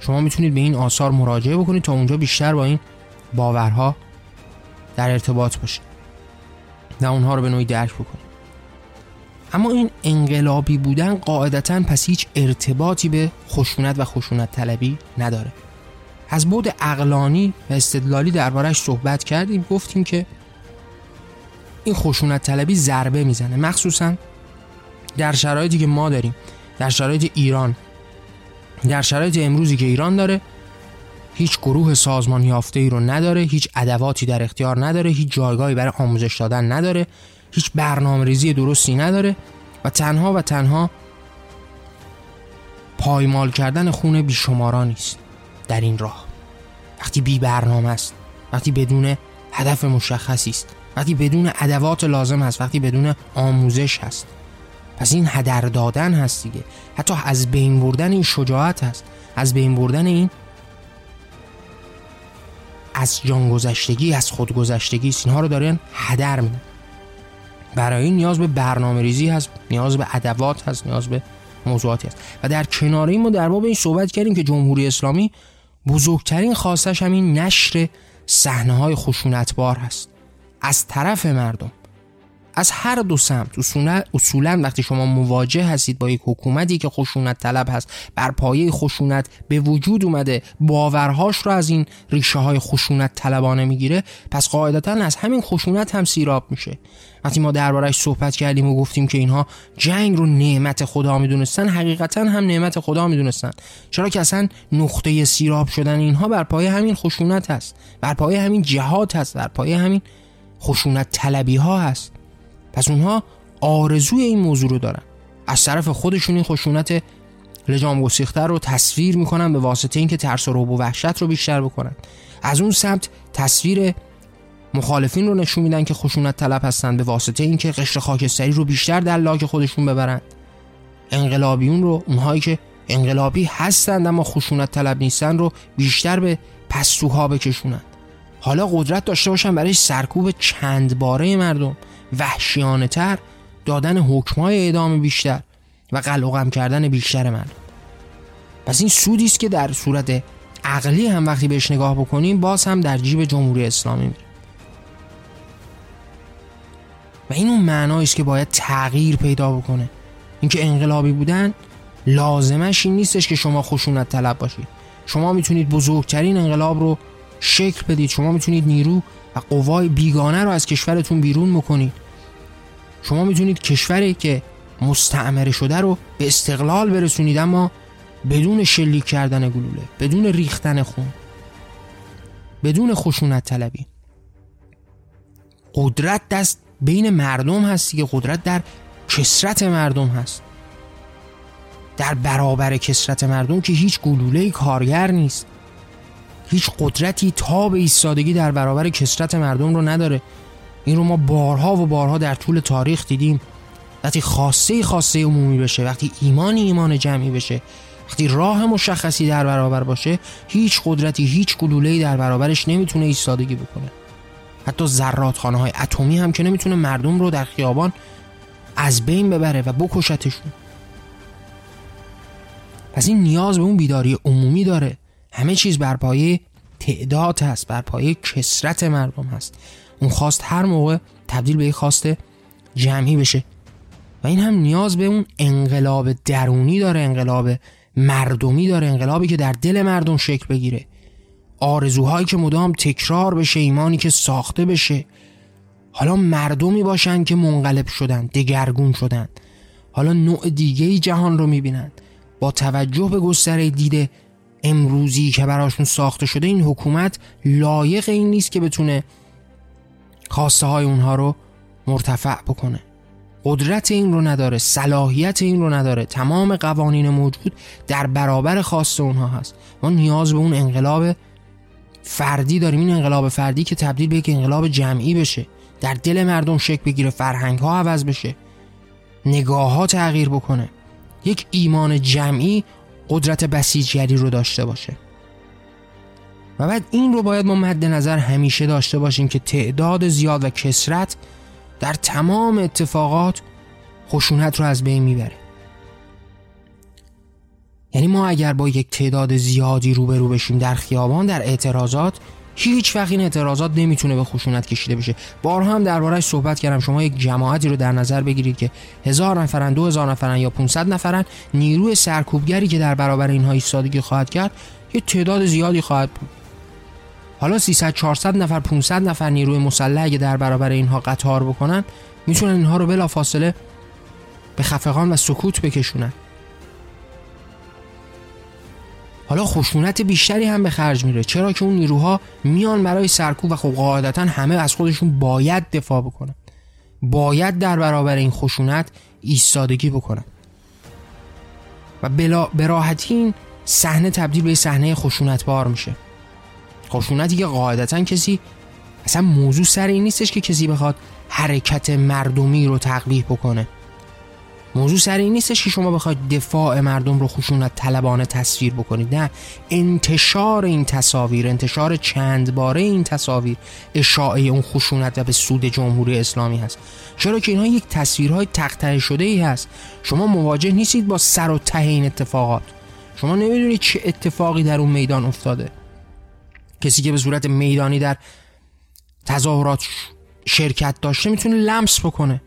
شما می‌تونید به این آثار مراجعه بکنید تا اونجا بیشتر با این باورها در ارتباط باشید. و اونها رو به نوعی درک بکنید اما این انقلابی بودن قاعدتا پس هیچ ارتباطی به خشونت و خشونت طلبی نداره. از بود اقلانی و استدلالی دربارش صحبت کردیم گفتیم که این خشونت طلبی ضربه می‌زنه. مخصوصا در شرایطی که ما داریم در شرایط ایران در شرایط امروزی که ایران داره هیچ گروه سازمان یافته ای رو نداره هیچ ادواتی در اختیار نداره هیچ جایگاهی برای آموزش دادن نداره هیچ برنامه ریزی درستی نداره و تنها و تنها پایمال کردن خون بیشماران است در این راه. وقتی بی برنامه است وقتی بدون هدف مشخصی است وقتی بدون ادوات لازم هست وقتی بدون آموزش هست. پس این هدر دادن هست دیگه. حتی از بین بردن این شجاعت هست از بین بردن این از جان گذشتگی از خود گذشتگی اینها رو دارن هدر میدن. برای این نیاز به برنامه ریزی هست نیاز به ادوات هست نیاز به موضوعاتی هست. و در کنار این ما در باب این صحبت کردیم که جمهوری اسلامی بزرگترین خواستش همین نشر صحنه های خشونتبار هست. از طرف مردم از هر دو سمت. اصولا وقتی شما مواجه هستید با یک حکومتی که خشونت طلب هست بر پایه خشونت به وجود اومده باورهاش رو از این ریشه های خشونت طلبانه می‌گیره پس قاعدتا از همین خشونت هم سیراب میشه. وقتی ما دربارش صحبت کردیم و گفتیم که اینها جنگ رو نعمت خدا می‌دونستن حقیقتا هم نعمت خدا می‌دونستن. چرا که اصلا نقطه سیراب شدن اینها بر پایه همین خشونت هست. بر پایه همین جهاد هست. بر پایه همین خشونت طلبی ها هست. پس اونها آرزوی این موضوع رو دارن. از طرف خودشون این خشونت لجام گسیخته رو تصویر می‌کنن به واسطه اینکه ترس و و وحشت رو بیشتر بکنن. از اون سمت تصویر مخالفین رو نشون میدن که خشونت طلب هستن به واسطه اینکه قشر خاکستری رو بیشتر در لاک خودشون ببرن. انقلابیون رو اونهایی که انقلابی هستند اما خشونت طلب نیستن رو بیشتر به پستوها بکشونن. حالا قدرت داشته باشن برای سرکوب چند باره مردم. وحشیانه تر دادن حکمای اعدام بیشتر و قلقم کردن بیشتر مردم پس این سودی است که در صورت عقلی هم وقتی بهش نگاه بکنیم باز هم در جیب جمهوری اسلامی میره و این اون معنایی است که باید تغییر پیدا بکنه. اینکه انقلابی بودن لازمش این نیستش که شما خشونت طلب باشید. شما می‌تونید بزرگترین انقلاب رو شکل بدید. شما می‌تونید نیرو و قوای بیگانه رو از کشورتون بیرون بکنید شما می‌تونید کشوری که مستعمره شده رو به استقلال برسونید اما بدون شلیک کردن گلوله بدون ریختن خون بدون خشونت طلبی. قدرت دست بین مردم هست که قدرت در کسرت مردم هست. در برابر کسرت مردم که هیچ گلوله کارگر نیست. هیچ قدرتی تا به ایستادگی در برابر کسرت مردم رو نداره. این رو ما بارها و بارها در طول تاریخ دیدیم. وقتی خاصه خاصه عمومی بشه وقتی ایمانی ایمان جمعی بشه وقتی راه مشخصی در برابر باشه هیچ قدرتی هیچ گلوله‌ای در برابرش نمی‌تونه ایستادگی بکنه. حتی ذراتخانه های اتمی هم که نمی‌تونه مردم رو در خیابان از بین ببره و بکشتشون. پس این نیاز به اون بیداری عمومی داره. همه چیز بر پایه تعداد هست بر پایه کسرت مردم هست. اون خواست هر موقع تبدیل به یک خواست جمعی بشه. و این هم نیاز به اون انقلاب درونی داره انقلاب مردمی داره انقلابی که در دل مردم شکل بگیره. آرزوهایی که مدام تکرار بشه ایمانی که ساخته بشه. حالا مردمی باشن که منقلب شدن دگرگون شدن. حالا نوع دیگه جهان رو می‌بینن. با توجه به گستره دیده امروزی که براشون ساخته شده این حکومت لایق این نیست که بتونه خواسته های اونها رو مرتفع بکنه. قدرت این رو نداره صلاحیت این رو نداره. تمام قوانین موجود در برابر خواست اونها هست. ما نیاز به اون انقلاب فردی داریم. این انقلاب فردی که تبدیل به یک انقلاب جمعی بشه. در دل مردم شکل بگیره فرهنگ ها عوض بشه. نگاه ها تغییر بکنه. یک ایمان جمعی قدرت بسیجگری رو داشته باشه. و بعد این رو باید ما مد نظر همیشه داشته باشیم که تعداد زیاد و کسرت در تمام اتفاقات خشونت رو از بین می‌بره. یعنی ما اگر با یک تعداد زیادی روبرو بشیم در خیابان در اعتراضات هیچ وقت این اعتراضات نمی‌تونه به خشونت کشیده بشه. بارها هم دربارهش صحبت کردم. شما یک جماعتی رو در نظر بگیرید که هزار نفرن دو هزار نفرن یا 500 نفرن نیروی سرکوبگری که در برابر اینها ایستادگی خواهد کرد یه تعداد زیادی خواهد بود. حالا 300 400 نفر 500 نفر نیروی مسلح اگه در برابر اینها قطار بکنن می‌تونن اینها رو بلا فاصله به خفقان و سکوت بکشونن. حالا خشونت بیشتری هم به خرج میره. چرا که اون نیروها میان برای سرکوب و خب قاعدتا همه از خودشون باید دفاع بکنن. باید در برابر این خشونت ایستادگی بکنن. و بلا براحتی این صحنه تبدیل به صحنه خشونت بار میشه. خشونتی که قاعدتا کسی اصلا موضوع سر این نیستش که کسی بخواد حرکت مردمی رو تقبیح بکنه. موضوع سر این نیستش که شما بخواید دفاع مردم رو خشونت طلبانه تصویر بکنید. نه انتشار این تصاویر انتشار چند باره این تصاویر اشاعه اون خشونت و به سود جمهوری اسلامی هست. چرا که اینها یک تصویرهای تقطع شده ای هست. شما مواجه نیستید با سر و ته این اتفاقات. شما نمی‌دونید چه اتفاقی در اون میدان افتاده. کسی که به صورت میدانی در تظاهرات شرکت داشته می‌تونه لمس بکنه.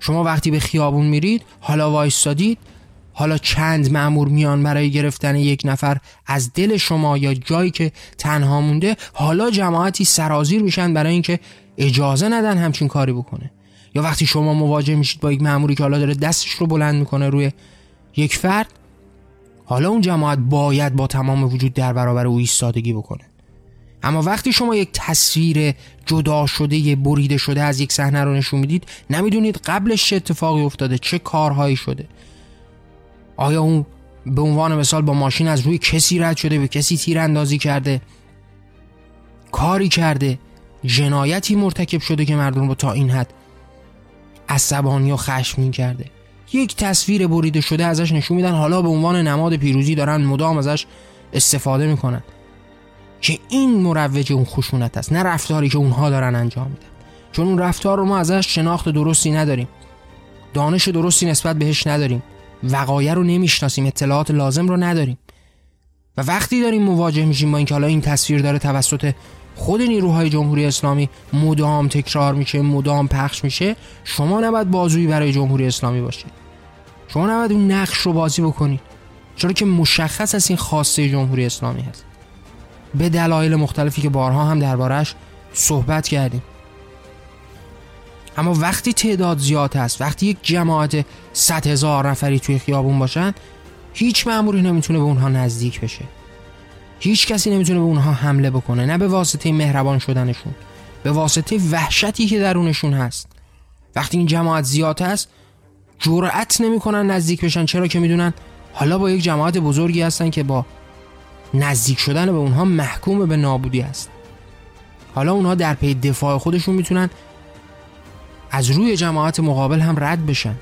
شما وقتی به خیابون میرید حالا وایستادید حالا چند معمور میان برای گرفتن یک نفر از دل شما یا جایی که تنها مونده حالا جماعتی سرازیر میشن برای اینکه اجازه ندن همچین کاری بکنه. یا وقتی شما مواجه میشید با یک معموری که حالا داره دستش رو بلند می‌کنه روی یک فرد حالا اون جماعت باید با تمام وجود در برابر او ایستادگی بکنه. اما وقتی شما یک تصویر جدا شده بریده شده از یک صحنه رو نشون می‌دید نمی‌دونید قبلش چه اتفاقی افتاده چه کارهایی شده. آیا اون به عنوان مثال با ماشین از روی کسی رد شده به کسی تیر اندازی کرده کاری کرده جنایتی مرتکب شده که مردم رو تا این حد عصبانی و خشمگین کرده یک تصویر بریده شده ازش نشون میدن حالا به عنوان نماد پیروزی دارن مدام ازش استفاده می‌کنن. که این مروج اون خشونت است نه رفتاری که اونها دارن انجام میدن. چون اون رفتار رو ما ازش شناخت درستی نداریم. دانش درستی نسبت بهش نداریم. وقایع رو نمی‌شناسیم اطلاعات لازم رو نداریم. و وقتی داریم مواجه میشیم با اینکه حالا این تصویر داره توسط خود نیروهای جمهوری اسلامی مدام تکرار میشه مدام پخش میشه شما نباید بازویی برای جمهوری اسلامی باشید. شما نباید اون نقش رو بازی بکنید. چرا که مشخص از این خواسته جمهوری اسلامی هست. به دلایل مختلفی که بارها هم دربارش صحبت کردیم. اما وقتی تعداد زیاد هست وقتی یک جماعت 100 هزار نفری توی خیابون باشن هیچ مأموری نمی‌تونه به اونها نزدیک بشه. هیچ کسی نمی‌تونه به اونها حمله بکنه نه به واسطه مهربان شدنشون به واسطه وحشتی که درونشون هست. وقتی این جماعت زیاد هست جرأت نمی‌کنن نزدیک بشن چرا که می‌دونن حالا با یک جماعت بزرگی هستن که با نزدیک شدن به اونها محکوم به نابودی هست حالا اونها در پی دفاع خودشون می‌تونن از روی جماعت مقابل هم رد بشن.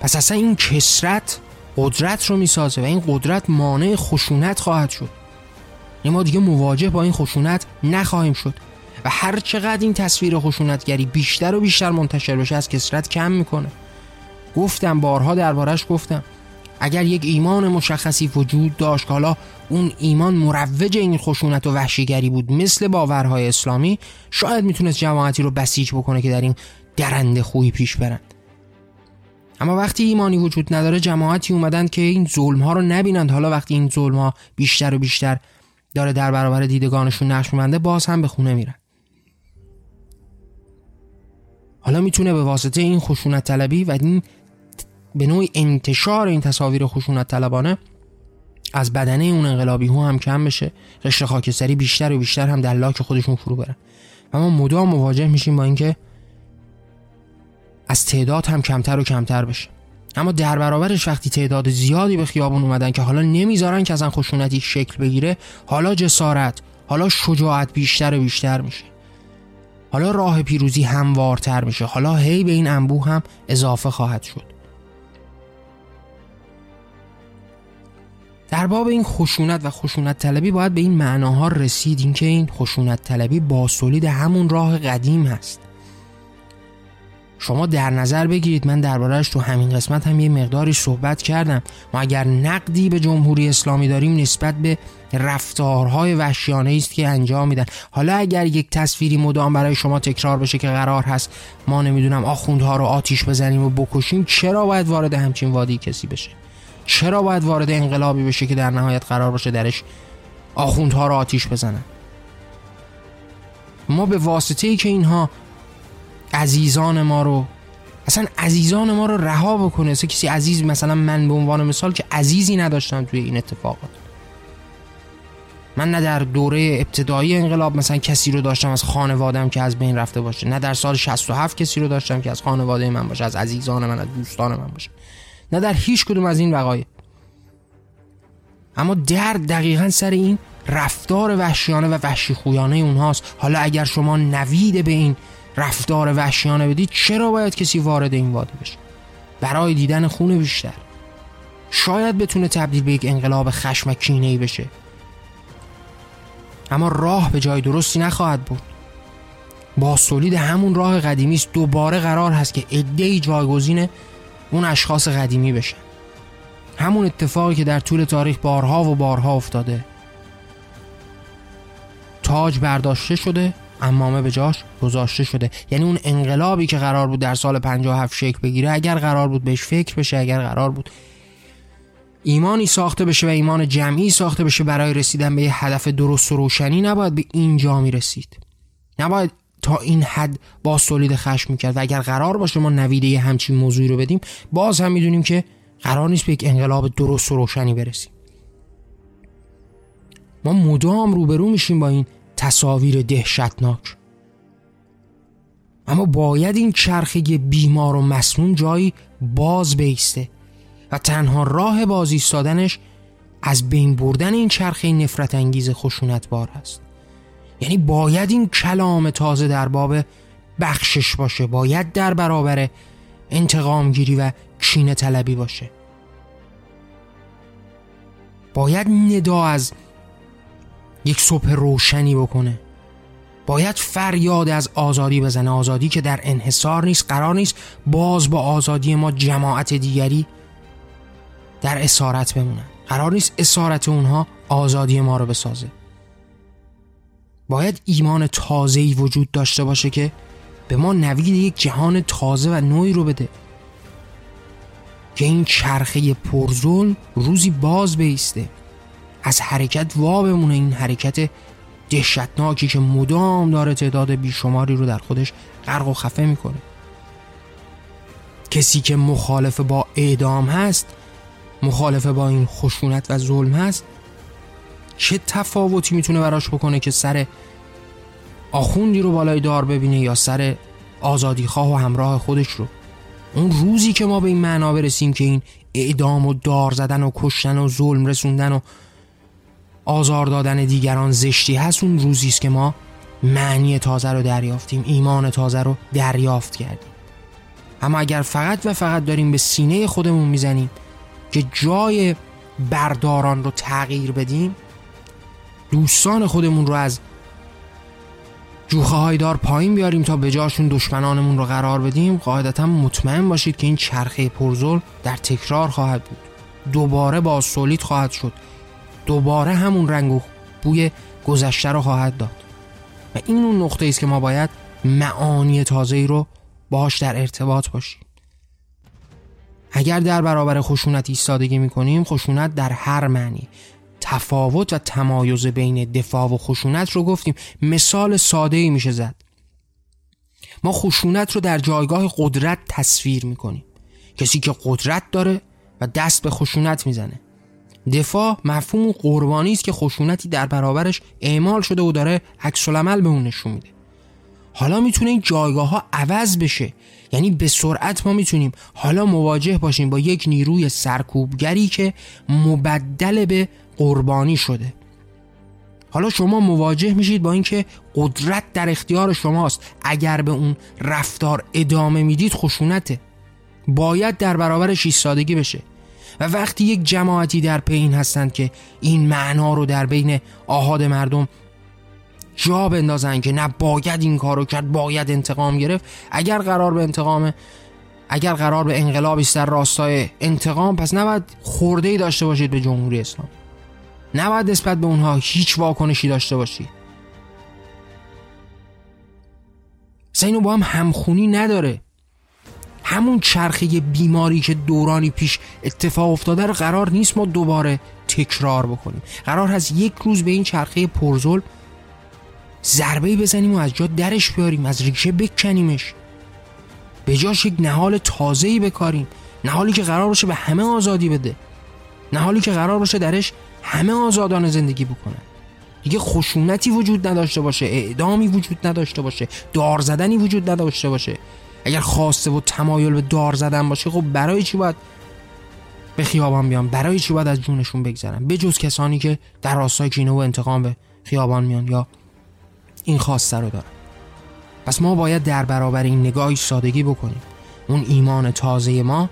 پس اصلا این کسرت قدرت رو می‌سازه و این قدرت مانع خشونت خواهد شد. یعنی ما دیگه مواجه با این خشونت نخواهیم شد و هر چقدر این تصویر خشونتگری بیشتر و بیشتر منتشر بشه از کسرت کم می‌کنه. گفتم بارها دربارش گفتم. اگر یک ایمان مشخصی وجود داشت حالا اون ایمان مروج این خشونت و وحشیگری بود مثل باورهای اسلامی شاید می‌تونست جماعتی رو بسیج بکنه که در این درند خوی پیش برند. اما وقتی ایمانی وجود نداره جماعتی اومدن که این ظلم ها رو نبینند. حالا وقتی این ظلم ها بیشتر و بیشتر داره در برابر دیدگانشون نقش میبنده باز هم به خونه میرن. حالا می‌تونه به واسطه این خشونت طلبی و این به نوعی انتشار این تصاویر خشونت طلبانه از بدنه اون انقلابی ها هم کم بشه. قشر خاکستری بیشتر و بیشتر هم در لاک خودشون فرو برن. و ما مدام مواجه میشیم با اینکه از تعداد هم کمتر و کمتر بشه. اما در برابرش وقتی تعداد زیادی به خیابون اومدن که حالا نمی‌ذارن که ازن خشونتی شکل بگیره حالا جسارت حالا شجاعت بیشتر و بیشتر میشه. حالا راه پیروزی هموارتر میشه. حالا هی به این انبوه هم اضافه خواهد شد. در باب این خشونت و خشونت طلبی باید به این معناها رسید اینکه این خشونت طلبی با سولید همون راه قدیم هست. شما در نظر بگیرید من دربارهش تو همین قسمت هم یه مقداری صحبت کردم. ما اگر نقدی به جمهوری اسلامی داریم نسبت به رفتارهای وحشیانه است که انجام میدن. حالا اگر یک تصویری مدام برای شما تکرار بشه که قرار هست ما نمی‌دونم آخوندها رو آتیش بزنیم و بکشیم چرا باید وارد همچین وادی کسی بشه؟ چرا باید وارد انقلابی بشه که در نهایت قرار باشه درش آخوندها رو آتیش بزنن ما به واسطه ای که اینها عزیزان ما رو اصلا عزیزان ما رو رها بکنه. سه کسی عزیز مثلا من به عنوان مثال که عزیزی نداشتم توی این اتفاقات من نه در دوره ابتدایی انقلاب مثلا کسی رو داشتم از خانوادم که از بین رفته باشه نه در سال 67 کسی رو داشتم که از خانواده من باشه از عزیزان من از دوستان من باشه. نه در هیچ کدوم از این وقایع. اما در دقیقا سر این رفتار وحشیانه و وحشی خویانه اونهاست. حالا اگر شما نوید به این رفتار وحشیانه بدید چرا باید کسی وارد این وادی بشه؟ برای دیدن خون بیشتر. شاید بتونه تبدیل به یک انقلاب خشم کینه ای بشه. اما راه به جای درستی نخواهد بود. با سولید همون راه قدیمی است دوباره قرار هست که عده‌ای جایگزین اون اشخاص قدیمی بشن. همون اتفاقی که در طول تاریخ بارها و بارها افتاده. تاج برداشته شده امامه به جاش گذاشته شده. یعنی اون انقلابی که قرار بود در سال 57 شکل بگیره اگر قرار بود بهش فکر بشه اگر قرار بود ایمانی ساخته بشه و ایمان جمعی ساخته بشه برای رسیدن به یه هدف درست و روشنی نباید به اینجا می رسید نباید تا این حد با سولید خشم می‌کرد. و اگر قرار باشه ما نویده همچین موضوعی رو بدیم باز هم می‌دونیم که قرار نیست به یک انقلاب درست و روشنی برسیم. ما مدام روبرو میشیم با این تصاویر دهشتناک. اما باید این چرخه بیمار و مسموم جایی باز بیسته و تنها راه باز ایستادنش از بین بردن این چرخه نفرت انگیز خشونت بار است یعنی باید این کلام تازه در باب بخشش باشه باید در برابر انتقام گیری و کینه طلبی باشه. باید ندا از یک صبح روشنی بکنه. باید فریاد از آزادی بزنه. آزادی که در انحصار نیست قرار نیست باز با آزادی ما جماعت دیگری در اسارت بمونن قرار نیست اسارت اونها آزادی ما رو بسازه. باید ایمان تازه‌ای وجود داشته باشه که به ما نوید یک جهان تازه و نوعی رو بده. که این چرخه پرزول روزی باز بیسته. از حرکت وا بمونه این حرکت دهشتناکی که مدام داره تعداد بیشماری رو در خودش غرق و خفه می‌کنه. کسی که مخالف با اعدام هست مخالف با این خشونت و ظلم هست چه تفاوتی می‌تونه براش بکنه که سر آخوندی رو بالای دار ببینه یا سر آزادی خواه و همراه خودش رو؟ اون روزی که ما به این معنا برسیم که این اعدام و دار زدن و کشتن و ظلم رسوندن و آزار دادن دیگران زشتی هست اون روزی است که ما معنی تازه رو دریافتیم ایمان تازه رو دریافت کردیم. اما اگر فقط و فقط داریم به سینه خودمون می‌زنیم که جای برداران رو تغییر بدیم دوستان خودمون رو از جوخه های دار پایین بیاریم تا به جاشون دشمنانمون رو قرار بدیم قاعدتا مطمئن باشید که این چرخه پرزل در تکرار خواهد بود. دوباره با سولید خواهد شد. دوباره همون رنگ و بوی گذشته رو خواهد داد. و این اون نقطه است که ما باید معانی تازه رو باهاش در ارتباط باشیم. اگر در برابر خشونت ایستادگی می‌کنیم خشونت در هر معنی. تفاوت و تمایز بین دفاع و خشونت رو گفتیم. مثال ساده ای میشه زد. ما خشونت رو در جایگاه قدرت تصویر می‌کنیم. کسی که قدرت داره و دست به خشونت می‌زنه. دفاع مفهوم قربانی است که خشونتی در برابرش اعمال شده و داره عکس العمل به اون نشون میده. حالا می‌تونه این جایگاه ها عوض بشه. یعنی به سرعت ما می‌تونیم حالا مواجه باشیم با یک نیروی سرکوبگری که مبدل به قربانی شده. حالا شما مواجه میشید با اینکه قدرت در اختیار شماست. اگر به اون رفتار ادامه می‌دید خشونته. باید در برابرش ایستادگی بشه. و وقتی یک جماعتی در پین هستند که این معنا رو در بین آهاد مردم جا بندازن که نه باید این کارو کرد باید انتقام گرفت اگر قرار به انتقام اگر قرار به انقلابی است در راستای انتقام پس نباید خورده ای داشته باشید به جمهوری اسلام نباید نسبت به اونها هیچ واکنشی داشته باشید اینو با هم همخونی نداره. همون چرخه بیماری که دورانی پیش اتفاق افتاده رو قرار نیست ما دوباره تکرار بکنیم. قرار هست یک روز به این چرخه پرزل ضربه بزنیم و از جا درش بیاریم از ریشه بکنیمش. به جاش یک نهال تازه‌ای بکاریم. نهالی که قرار باشه به همه آزادی بده. نهالی که قرار باشه درش همه آزادانه زندگی بکنن. دیگه خشونتی وجود نداشته باشه اعدامی وجود نداشته باشه دار زدنی وجود نداشته باشه. اگر خواسته و تمایل به دار زدن باشه خب برای چی باید به خیابان بیان؟ برای چی باید از جونشون بگذرن؟ به جز کسانی که در راستای کینه و انتقام به خیابان میان یا این خواسته رو دارن. پس ما باید در برابر این نگاهی سادگی بکنیم. اون ایمان تازه ما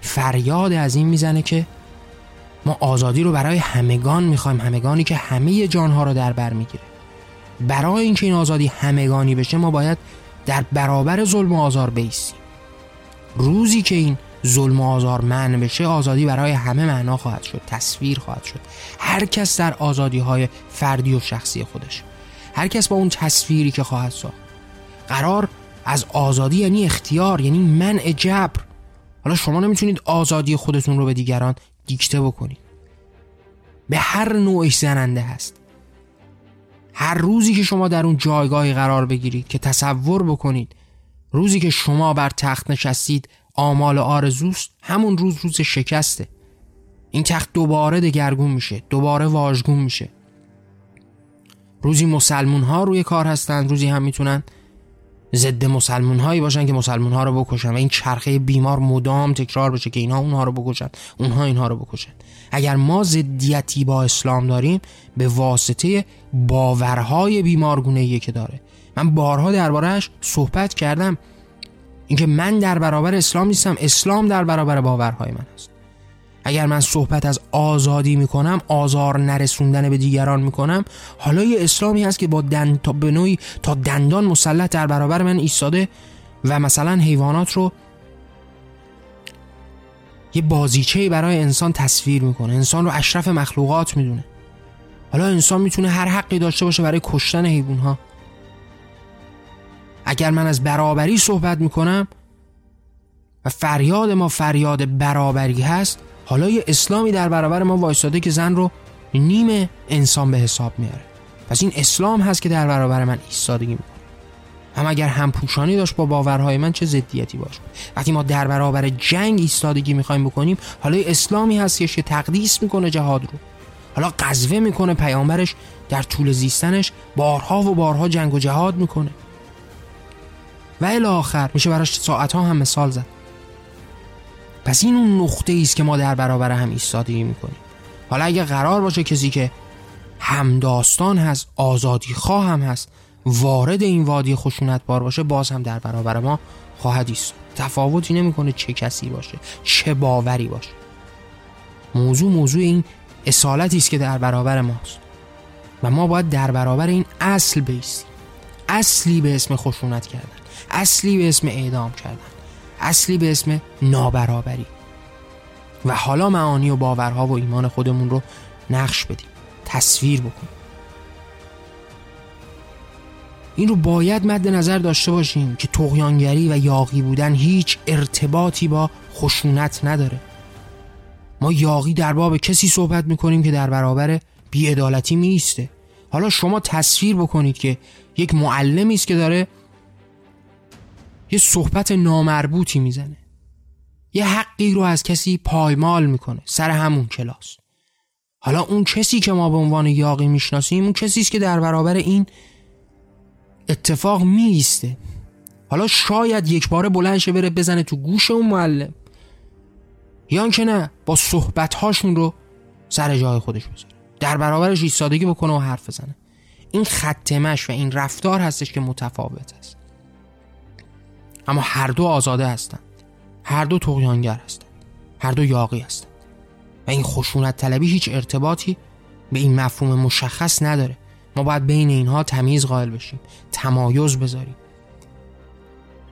فریاد از این می‌زنه که ما آزادی رو برای همگان می‌خوایم همگانی که همه جانها رو در بر می‌گیره. برای اینکه این آزادی همگانی بشه ما باید در برابر ظلم و آزار بیستیم. روزی که این ظلم و آزار من بشه آزادی برای همه معنا خواهد شد تصویر خواهد شد. هر کس در آزادی های فردی و شخصی خودش هر کس با اون تصویری که خواهد ساخت. قرار از آزادی یعنی اختیار یعنی منع جبر. حالا شما نمی‌تونید آزادی خودتون رو به دیگران دیکته بکنید به هر نوعش زننده هست. هر روزی که شما در اون جایگاهی قرار بگیرید که تصور بکنید روزی که شما بر تخت نشستید آمال آرزوست همون روز روز شکسته. این تخت دوباره دگرگون میشه دوباره واژگون میشه. روزی مسلمون ها روی کار هستند روزی هم می‌تونن ضد مسلمون هایی باشن که مسلمون ها رو بکشن و این چرخه بیمار مدام تکرار بشه که اینها اونها رو بکشن اونها اینها رو بکشن. اگر ما ضدیتی با اسلام داریم به واسطه باورهای بیمارگونه که داره. من بارها دربارهش صحبت کردم. اینکه من در برابر اسلام نیستم اسلام در برابر باورهای من است اگر من صحبت از آزادی می‌کنم آزار نرسوندن به دیگران می‌کنم حالا یه اسلامی هست که با دن تا به نوعی تا دندان مسلط در برابر من ایستاده و مثلا حیوانات رو یه بازیچه برای انسان تصویر می‌کنه. انسان رو اشرف مخلوقات می‌دونه. حالا انسان می‌تونه هر حقی داشته باشه برای کشتن حیوان ها اگر من از برابری صحبت می‌کنم و فریاد ما فریاد برابری هست حالا یه اسلامی در برابر ما وایستاده که زن رو نیم انسان به حساب میاره. پس این اسلام هست که در برابر من ایستادگی می‌کنه. هم اگر هم پوشانی داشت با باورهای من چه ضدیتی باشه وقتی ما در برابر جنگ ایستادگی می‌خوایم بکنیم حالا اسلامی هست که تقدیس می‌کنه جهاد رو. حالا قذوه می‌کنه پیامبرش در طول زیستنش بارها و بارها جنگ و جهاد می‌کنه. و الی آخر میشه براش ساعت ها هم مثال زد. پس این اون نقطه است که ما در برابر هم ایستادگی می‌کنیم. حالا اگه قرار باشه کسی که همداستان هست آزادی خواه هم هست وارد این وادی خشونت بار باشه باز هم در برابر ما خواهد ایست تفاوتی نمی‌کنه چه کسی باشه چه باوری باشه. موضوع موضوع این اصالتی است که در برابر ماست. و ما باید در برابر این اصل بیستیم. اصلی به اسم خشونت کردن. اصلی به اسم اعدام کردن. اصلی به اسم نابرابری. و حالا معانی و باورها و ایمان خودمون رو نقش بدیم. تصویر بکنیم این رو باید مد نظر داشته باشیم که تقیانگری و یاقی بودن هیچ ارتباطی با خشونت نداره. ما یاقی در باب کسی صحبت می‌کنیم که در برابر بیعدالتی میسته حالا شما تصویر بکنید که یک معلمی است که داره یه صحبت نامربوطی می‌زنه. یه حقی رو از کسی پایمال می‌کنه سر همون کلاس. حالا اون کسی که ما به عنوان یاقی می‌شناسیم اون کسی است که در برابر این اتفاق میسته حالا شاید یک بار بلند شه بره بزنه تو گوش اون معلم. یا که نه با صحبت هاشون رو سر جای خودش بذاره. در برابرش ایستادگی بکنه و حرف بزنه. این ختمش و این رفتار هستش که متفاوت است. اما هر دو آزاده هستند. هر دو تقیانگر هستند. هر دو یاقی هستند. و این خشونت طلبی هیچ ارتباطی به این مفهوم مشخص نداره. ما باید بین اینها تمیز قائل بشیم تمایز بذاریم.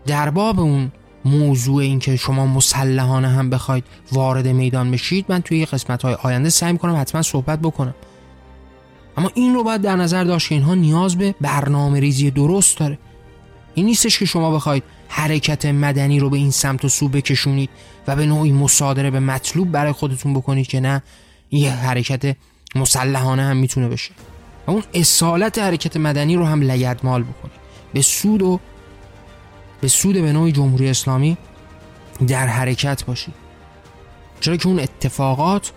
در باب اون موضوع این که شما مسلحانه هم بخواید وارد میدان بشید من توی قسمت های آینده سعی می‌کنم حتما صحبت بکنم. اما این رو باید در نظر داشت که اینها نیاز به برنامه ریزی درست داره. این نیستش که شما بخواید حرکت مدنی رو به این سمت و سو بکشونید و به نوعی مصادره به مطلوب برای خودتون بکنید که نه یه حرکت مسلحانه هم می‌تونه بشه. و اون اصالت حرکت مدنی رو هم لگدمال بکنید. به سود و به سود به نوعی جمهوری اسلامی در حرکت باشید. چرا که اون اتفاقات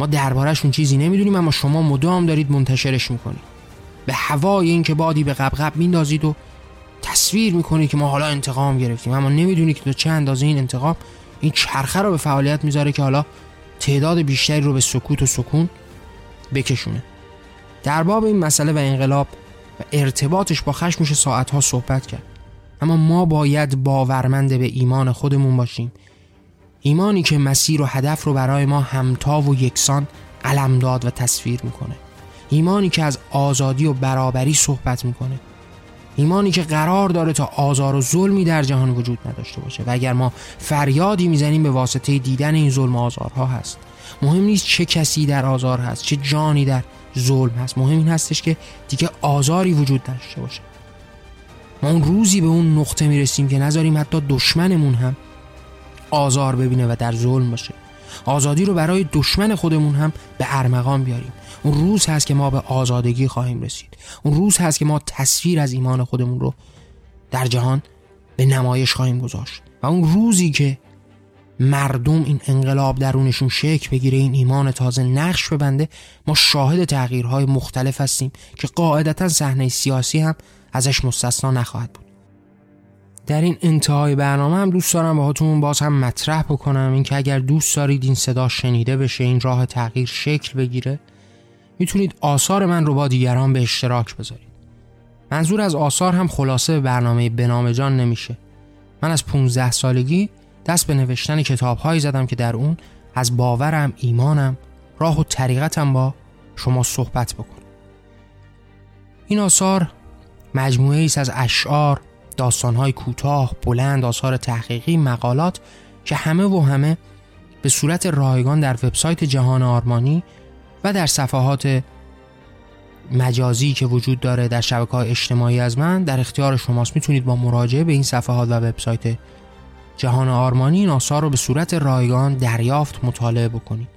ما دربارهشون چیزی نمی‌دونیم اما شما مدام دارید منتشرش می‌کنید. به هوای این که بادی به قبقب میندازید و تصویر می‌کنید که ما حالا انتقام گرفتیم. اما نمی‌دونید که چه اندازه این انتقام این چرخه رو به فعالیت می‌ذاره که حالا تعداد بیشتری رو به سکوت و سکون بکشونه. در باب این مسئله و انقلاب و ارتباطش با خشم میشه ساعتها صحبت کرد. اما ما باید باورمند به ایمان خودمون باشیم. ایمانی که مسیر و هدف رو برای ما همتا و یکسان داد و تصویر می‌کنه. ایمانی که از آزادی و برابری صحبت می‌کنه. ایمانی که قرار داره تا آزار و ظلمی در جهان وجود نداشته باشه. و اگر ما فریادی می‌زنیم به واسطه دیدن این ظلم و آزارها هست. مهم نیست چه کسی در آزار هست چه جانی در ظلم هست. مهم این هستش که دیگه آزاری وجود داشته باشه. ما اون روزی به اون نقطه می‌رسیم که نذاریم حتی دشمنمون هم آزار ببینه و در ظلم باشه. آزادی رو برای دشمن خودمون هم به ارمغان بیاریم. اون روز هست که ما به آزادگی خواهیم رسید. اون روز هست که ما تصویر از ایمان خودمون رو در جهان به نمایش خواهیم گذاشت. و اون روزی که مردم این انقلاب درونشون شکل بگیره این ایمان تازه نقش ببنده ما شاهد تغییرهای مختلف هستیم که قاعدتا صحنه سیاسی هم ازش مستثنا نخواهد بود. در این انتهای برنامه هم دوست دارم باهاتون باز هم مطرح بکنم اینکه اگر دوست دارید این صدا شنیده بشه این راه تغییر شکل بگیره می‌تونید آثار من رو با دیگران به اشتراک بذارید. منظور از آثار هم خلاصه برنامه بنام جان نمیشه. من از 15 سالگی دست به نوشتن کتاب هایی زدم که در اون از باورم ایمانم راه و طریقتم با شما صحبت بکنم. این آثار مجموعه ایست از اشعار داستانهای کوتاه بلند آثار تحقیقی مقالات که همه و همه به صورت رایگان در وبسایت جهان آرمانی و در صفحات مجازی که وجود داره در شبکه های اجتماعی از من در اختیار شماست. می‌تونید با مراجعه به این صفحات و وبسایت جهان آرمانی این آثار رو به صورت رایگان دریافت مطالعه بکنید.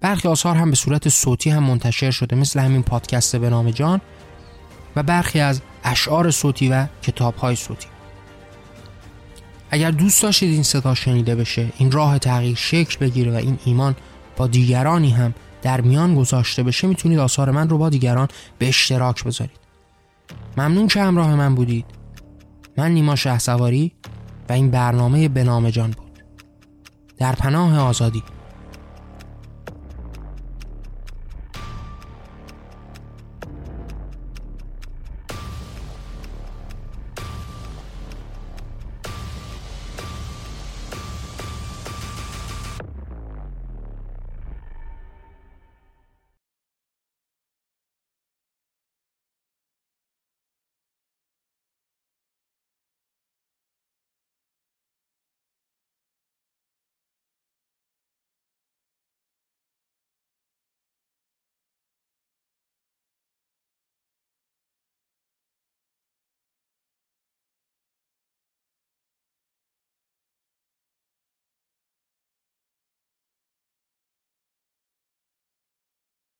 برخی آثار هم به صورت صوتی هم منتشر شده مثل همین پادکست به نام جان و برخی از اشعار صوتی و کتاب های صوتی. اگر دوست داشتید این صدا شنیده بشه این راه تغییر شکل بگیره و این ایمان با دیگرانی هم در میان گذاشته بشه می‌تونید آثار من رو با دیگران به اشتراک بذارید. ممنون که همراه من بودید. من نیما شه و این برنامه به نام جان بود. در پناه آزادی.